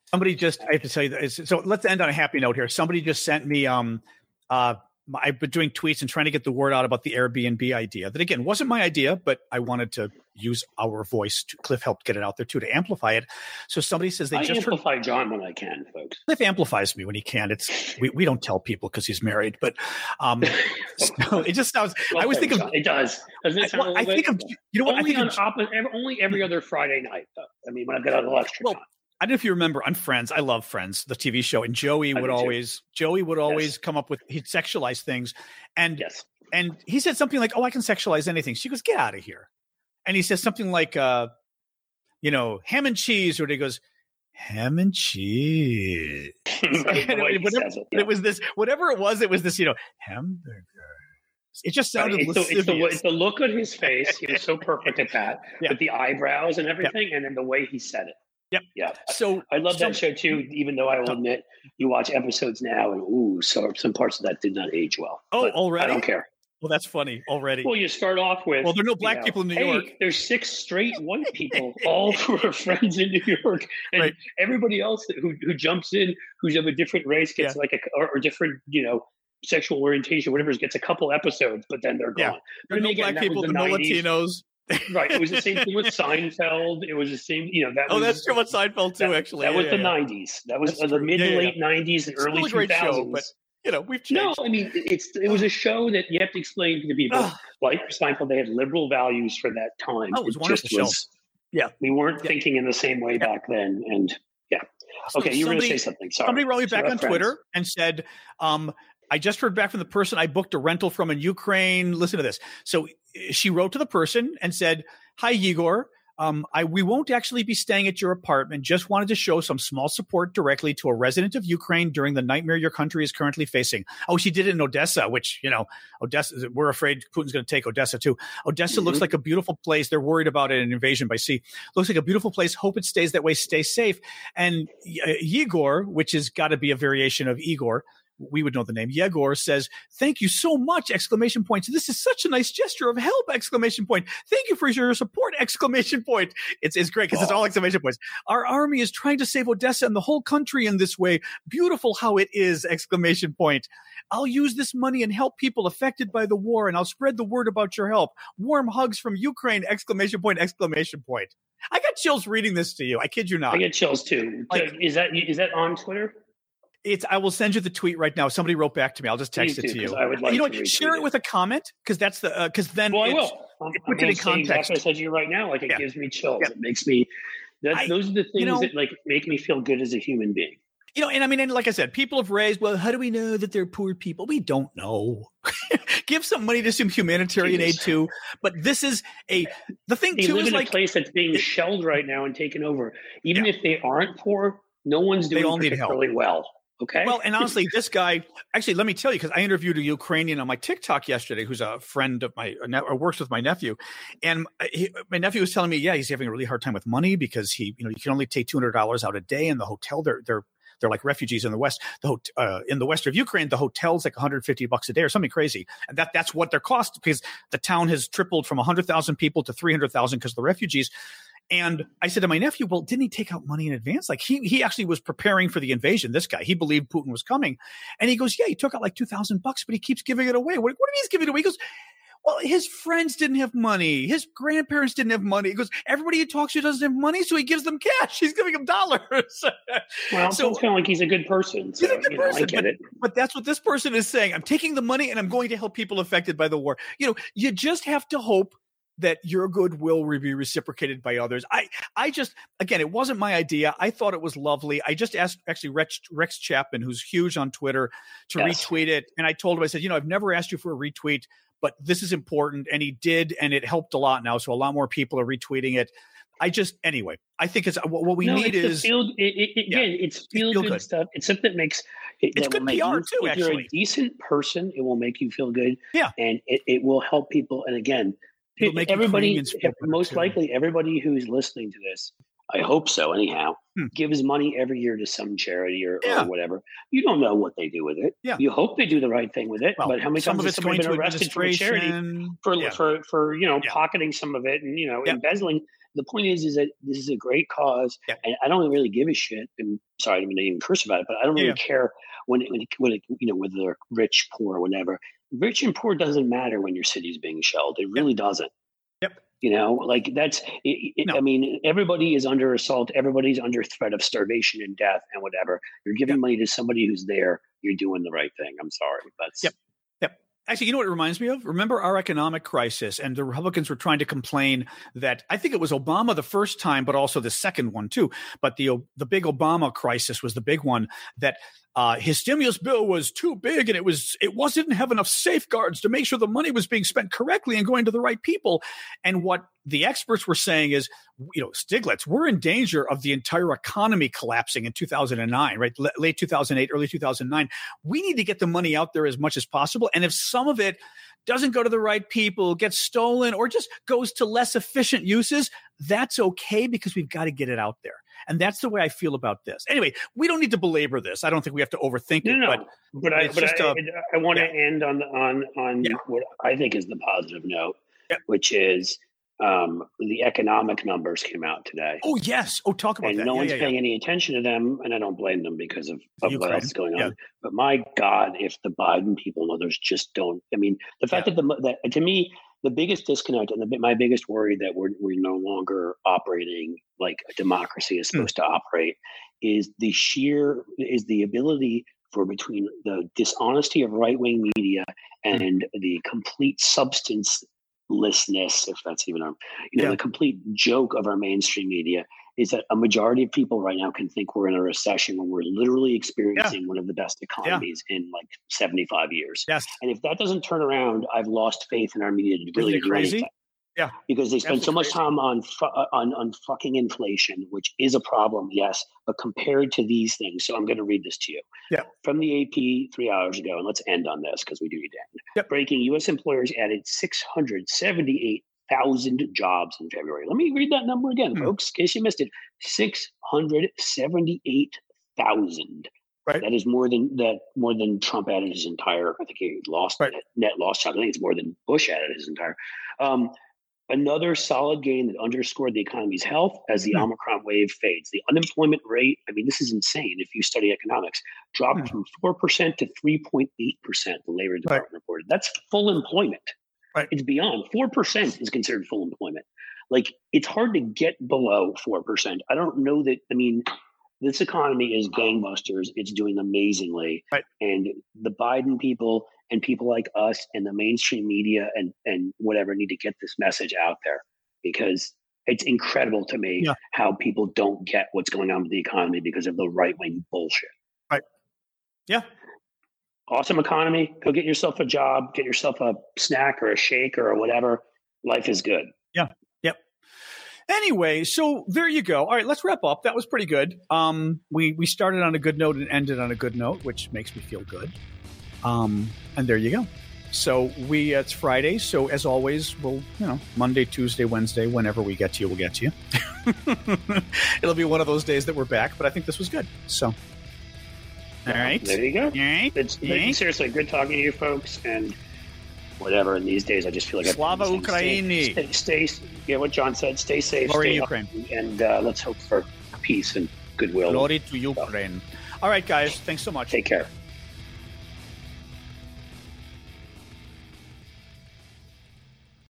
Somebody just I have to tell you this. So let's end on a happy note here. Somebody just sent me um uh I've been doing tweets and trying to get the word out about the Airbnb idea. That again wasn't my idea, but I wanted to use our voice. To, Cliff helped get it out there too to amplify it. So somebody says they I just heard amplify John when I can, folks. Cliff amplifies me when he can. It's we, we don't tell people because he's married, but um, so it just sounds. I always think of. it does. Doesn't it I, well, I think of you know what I only think on of, opposite, only every other Friday night, though. I mean, when I've got a little extra Well, time. I don't know if you remember on Friends. I love Friends, the TV show, and Joey I would do too. always Joey would always Yes. come up with he'd sexualize things, and Yes. and he said something like, "Oh, I can sexualize anything." She goes, "Get out of here," and he says something like, uh, "You know, ham and cheese," or he goes, "Ham and cheese." The way he whatever, it, It was this whatever it was. It was this you know hamburger. It just sounded it's, the, lascivious. it's, the, it's the look on his face. He was so perfect at that, Yeah. with the eyebrows and everything, and then the way he said it. Yep. Yeah. so I love so- that show too, even though I will admit you watch episodes now and ooh, so some parts of that did not age well. Oh, But already? I don't care. Well, that's funny already. Well, you start off with Well, there are no you black know, people in New hey, York. There's six straight white people, all who are friends in New York, and Right. everybody else who who jumps in, who's of a different race, gets like a or, or different, you know, sexual orientation, whatever, gets a couple episodes, but then they're Yeah. gone. there are But no again, black people, the no 90s. Latinos. Right. It was the same thing with Seinfeld. It was the same, you know, that Oh, was that's true with Seinfeld too. that, actually, that Yeah, was yeah, the yeah. nineties. That was uh, the mid to late nineties and Still early a great two show, but You know, we've changed. No, I mean it's it was a show that you have to explain to the people. Ugh. like Seinfeld, they had liberal values for that time. Oh, it was a just wonderful show. was- Yeah. we weren't thinking in the same way back then, and yeah. So Okay, you were going to say something. Sorry. Somebody wrote me back on friends. Twitter and said, um, I just heard back from the person I booked a rental from in Ukraine. Listen to this. So eh, she wrote to the person and said, Hi, Igor. Um, I, we won't actually be staying at your apartment. Just wanted to show some small support directly to a resident of Ukraine during the nightmare your country is currently facing. Oh, she did it in Odessa, which, you know, Odessa, we're afraid Putin's going to take Odessa too. Odessa looks Mhm. like a beautiful place. They're worried about an invasion by sea. Looks like a beautiful place. Hope it stays that way. Stay safe. And uh, Yegor, which has got to be a variation of Igor, we would know the name. Yegor says, "Thank you so much!" Exclamation points. This is such a nice gesture of help! Exclamation point. Thank you for your support! Exclamation point. It's it's great because it's all exclamation points. Our army is trying to save Odessa and the whole country in this way. Beautiful how it is! Exclamation point. I'll use this money and help people affected by the war, and I'll spread the word about your help. Warm hugs from Ukraine! Exclamation point! Exclamation point. I got chills reading this to you. I kid you not. I get chills too. Like- is that is that on Twitter? It's. I will send you the tweet right now. Somebody wrote back to me. I'll just text Please it do, to you. I would like you know what? Share it it. with a comment because that's the uh, because then Well, I will. It puts it in context. exactly I said to you right now. Like it Yeah. gives me chills. Yeah. It makes me. That, I- those are the things know- that like make me feel good as a human being. You know, and I mean, and like I said, people have raised. Well, how do we know that they're poor people? We don't know. Give some money to some humanitarian aid too. But this is a the thing They too live is in like a place that's being shelled right now and taken over. Even Yeah. if they aren't poor, no one's They doing all need help. particularly well. Okay. Well, and honestly, this guy actually, let me tell you, because I interviewed a Ukrainian on my TikTok yesterday, who's a friend of my, or works with my nephew, and he, my nephew was telling me, yeah, he's having a really hard time with money because he, you know, you can only take two hundred dollars out a day in the hotel. They're they're they're like refugees in the west. The uh, in the west of Ukraine, the hotel's like one hundred fifty bucks a day or something crazy, and that that's what their cost because the town has tripled from hundred thousand people to three hundred thousand because of the refugees. And I said to my nephew, well, didn't he take out money in advance? Like he he actually was preparing for the invasion. This guy, he believed Putin was coming. And he goes, yeah, he took out like 2000 bucks, but he keeps giving it away. What, what do you mean he's giving it away? He goes, well, his friends didn't have money. His grandparents didn't have money. He goes, everybody he talks to doesn't have money, so he gives them cash. He's giving them dollars. well, so- so kind of like he's a good person. So, He's a good you know, I person, get it. but that's what this person is saying. I'm taking the money and I'm going to help people affected by the war. You know, you just have to hope that your good will be reciprocated by others. I, I just, again, it wasn't my idea. I thought it was lovely. I just asked actually Rex, Rex Chapman, who's huge on Twitter, to Yes. retweet it. And I told him, I said, you know, I've never asked you for a retweet, but this is important. And he did, and it helped a lot now. So a lot more people are retweeting it. I just, anyway, I think it's what, what we no, need it's is. feel, it, it, Yeah. again, it's feel, good, good. stuff. It's something that makes it, It's good will make PR you- too, If you're a decent person, it will make you feel good. Yeah. and it, it will help people. And again, everybody, Ukrainians feel better, most likely, everybody who's listening to this, I hope so. Anyhow, Hmm. gives money every year to some charity or, Yeah. or whatever. You don't know what they do with it. Yeah. you hope they do the right thing with it. Well, but how many times has somebody been arrested for a charity? for Yeah. for for you know pocketing some of it and you know embezzling. The point is, is that this is a great cause, Yeah. and I don't really give a shit. And sorry, I didn't even curse about it, but I don't really Yeah. care when it, when, it, when it, you know whether they're rich, poor, whatever. Rich and poor doesn't matter when your city's being shelled. It really doesn't. Yep. You know, like that's. It, No. I mean, everybody is under assault. Everybody's under threat of starvation and death and whatever. You're giving Yep. money to somebody who's there. You're doing the right thing. I'm sorry, but Yep. Actually, you know what it reminds me of? Remember our economic crisis, and the Republicans were trying to complain that I think it was Obama the first time, but also the second one too. But the the big Obama crisis was the big one that uh, his stimulus bill was too big, and it was it wasn't didn't have enough safeguards to make sure the money was being spent correctly and going to the right people. And what the experts were saying is, you know, Stiglitz, we're in danger of the entire economy collapsing in 2009, right? L- late 2008, early 2009 we need to get the money out there as much as possible. And if some of it doesn't go to the right people, gets stolen, or just goes to less efficient uses, that's okay because we've got to get it out there. And that's the way I feel about this. Anyway, we don't need to belabor this. I don't think we have to overthink no, it. No, but, but I, but I, I want to end on on on yeah. what I think is the positive note, yeah. which is um, the economic numbers came out today. Oh yes. Oh, talk about and that. no yeah, one's yeah, paying yeah. any attention to them, and I don't blame them because of, of what else is going on. Yeah. But my God, if the Biden people and others just don't, I mean, the fact that the that to me the biggest disconnect and the, my biggest worry that we're we're no longer operating like a democracy is Hmm. supposed to operate is the sheer is the ability for between the dishonesty of right wing media Hmm. and the complete substancelessness if that's even a you know, Yeah. the complete joke of our mainstream media is that a majority of people right now can think we're in a recession when we're literally experiencing one of the best economies in like 75 years. Yes. And if that doesn't turn around, I've lost faith in our media to really do crazy? anything. Yeah. Because they spend so much time on, fu- uh, on on fucking inflation, which is a problem, yes, but compared to these things, so I'm going to read this to you. Yeah. From the AP three hours ago, and let's end on this because we do need to end. Yep. Breaking: U.S. employers added 678,000 jobs in February. Let me read that number again, Hmm. folks, in case you missed it. 678,000. Right. That is more than that. More than Trump added his entire. I think he lost Right. net, net loss job. I think it's more than Bush added his entire. Um, another solid gain that underscored the economy's health as the Hmm. Omicron wave fades. The unemployment rate. I mean, this is insane. If you study economics, dropped Hmm. from four percent to three point eight percent. The Labor Department reported. That's full employment. Right. It's beyond four percent is considered full employment. Like it's hard to get below four percent. I don't know that. I mean, this economy is gangbusters. It's doing amazingly, Right. and the Biden people and people like us and the mainstream media and and whatever need to get this message out there because it's incredible to me Yeah. how people don't get what's going on with the economy because of the right wing bullshit. Right. Yeah. Awesome economy. Go get yourself a job, get yourself a snack or a shake or whatever. Life is good. Yeah. Yep. Anyway, so there you go. All right, let's wrap up. That was pretty good. Um, we we started on a good note and ended on a good note, which makes me feel good. Um, and there you go. So we it's Friday. So as always, we'll you know Monday, Tuesday, Wednesday, whenever we get to you, we'll get to you. It'll be one of those days that we're back. But I think this was good. So, all right. There you go. All right. It's seriously good talking to you folks and whatever. And these days, I just feel like Slava Ukraini. Stay, stay, stay, yeah, what John said. Stay safe. Glory stay Ukraine. and uh, let's hope for peace and goodwill. Glory to Ukraine. All right, guys. Thanks so much. Take care.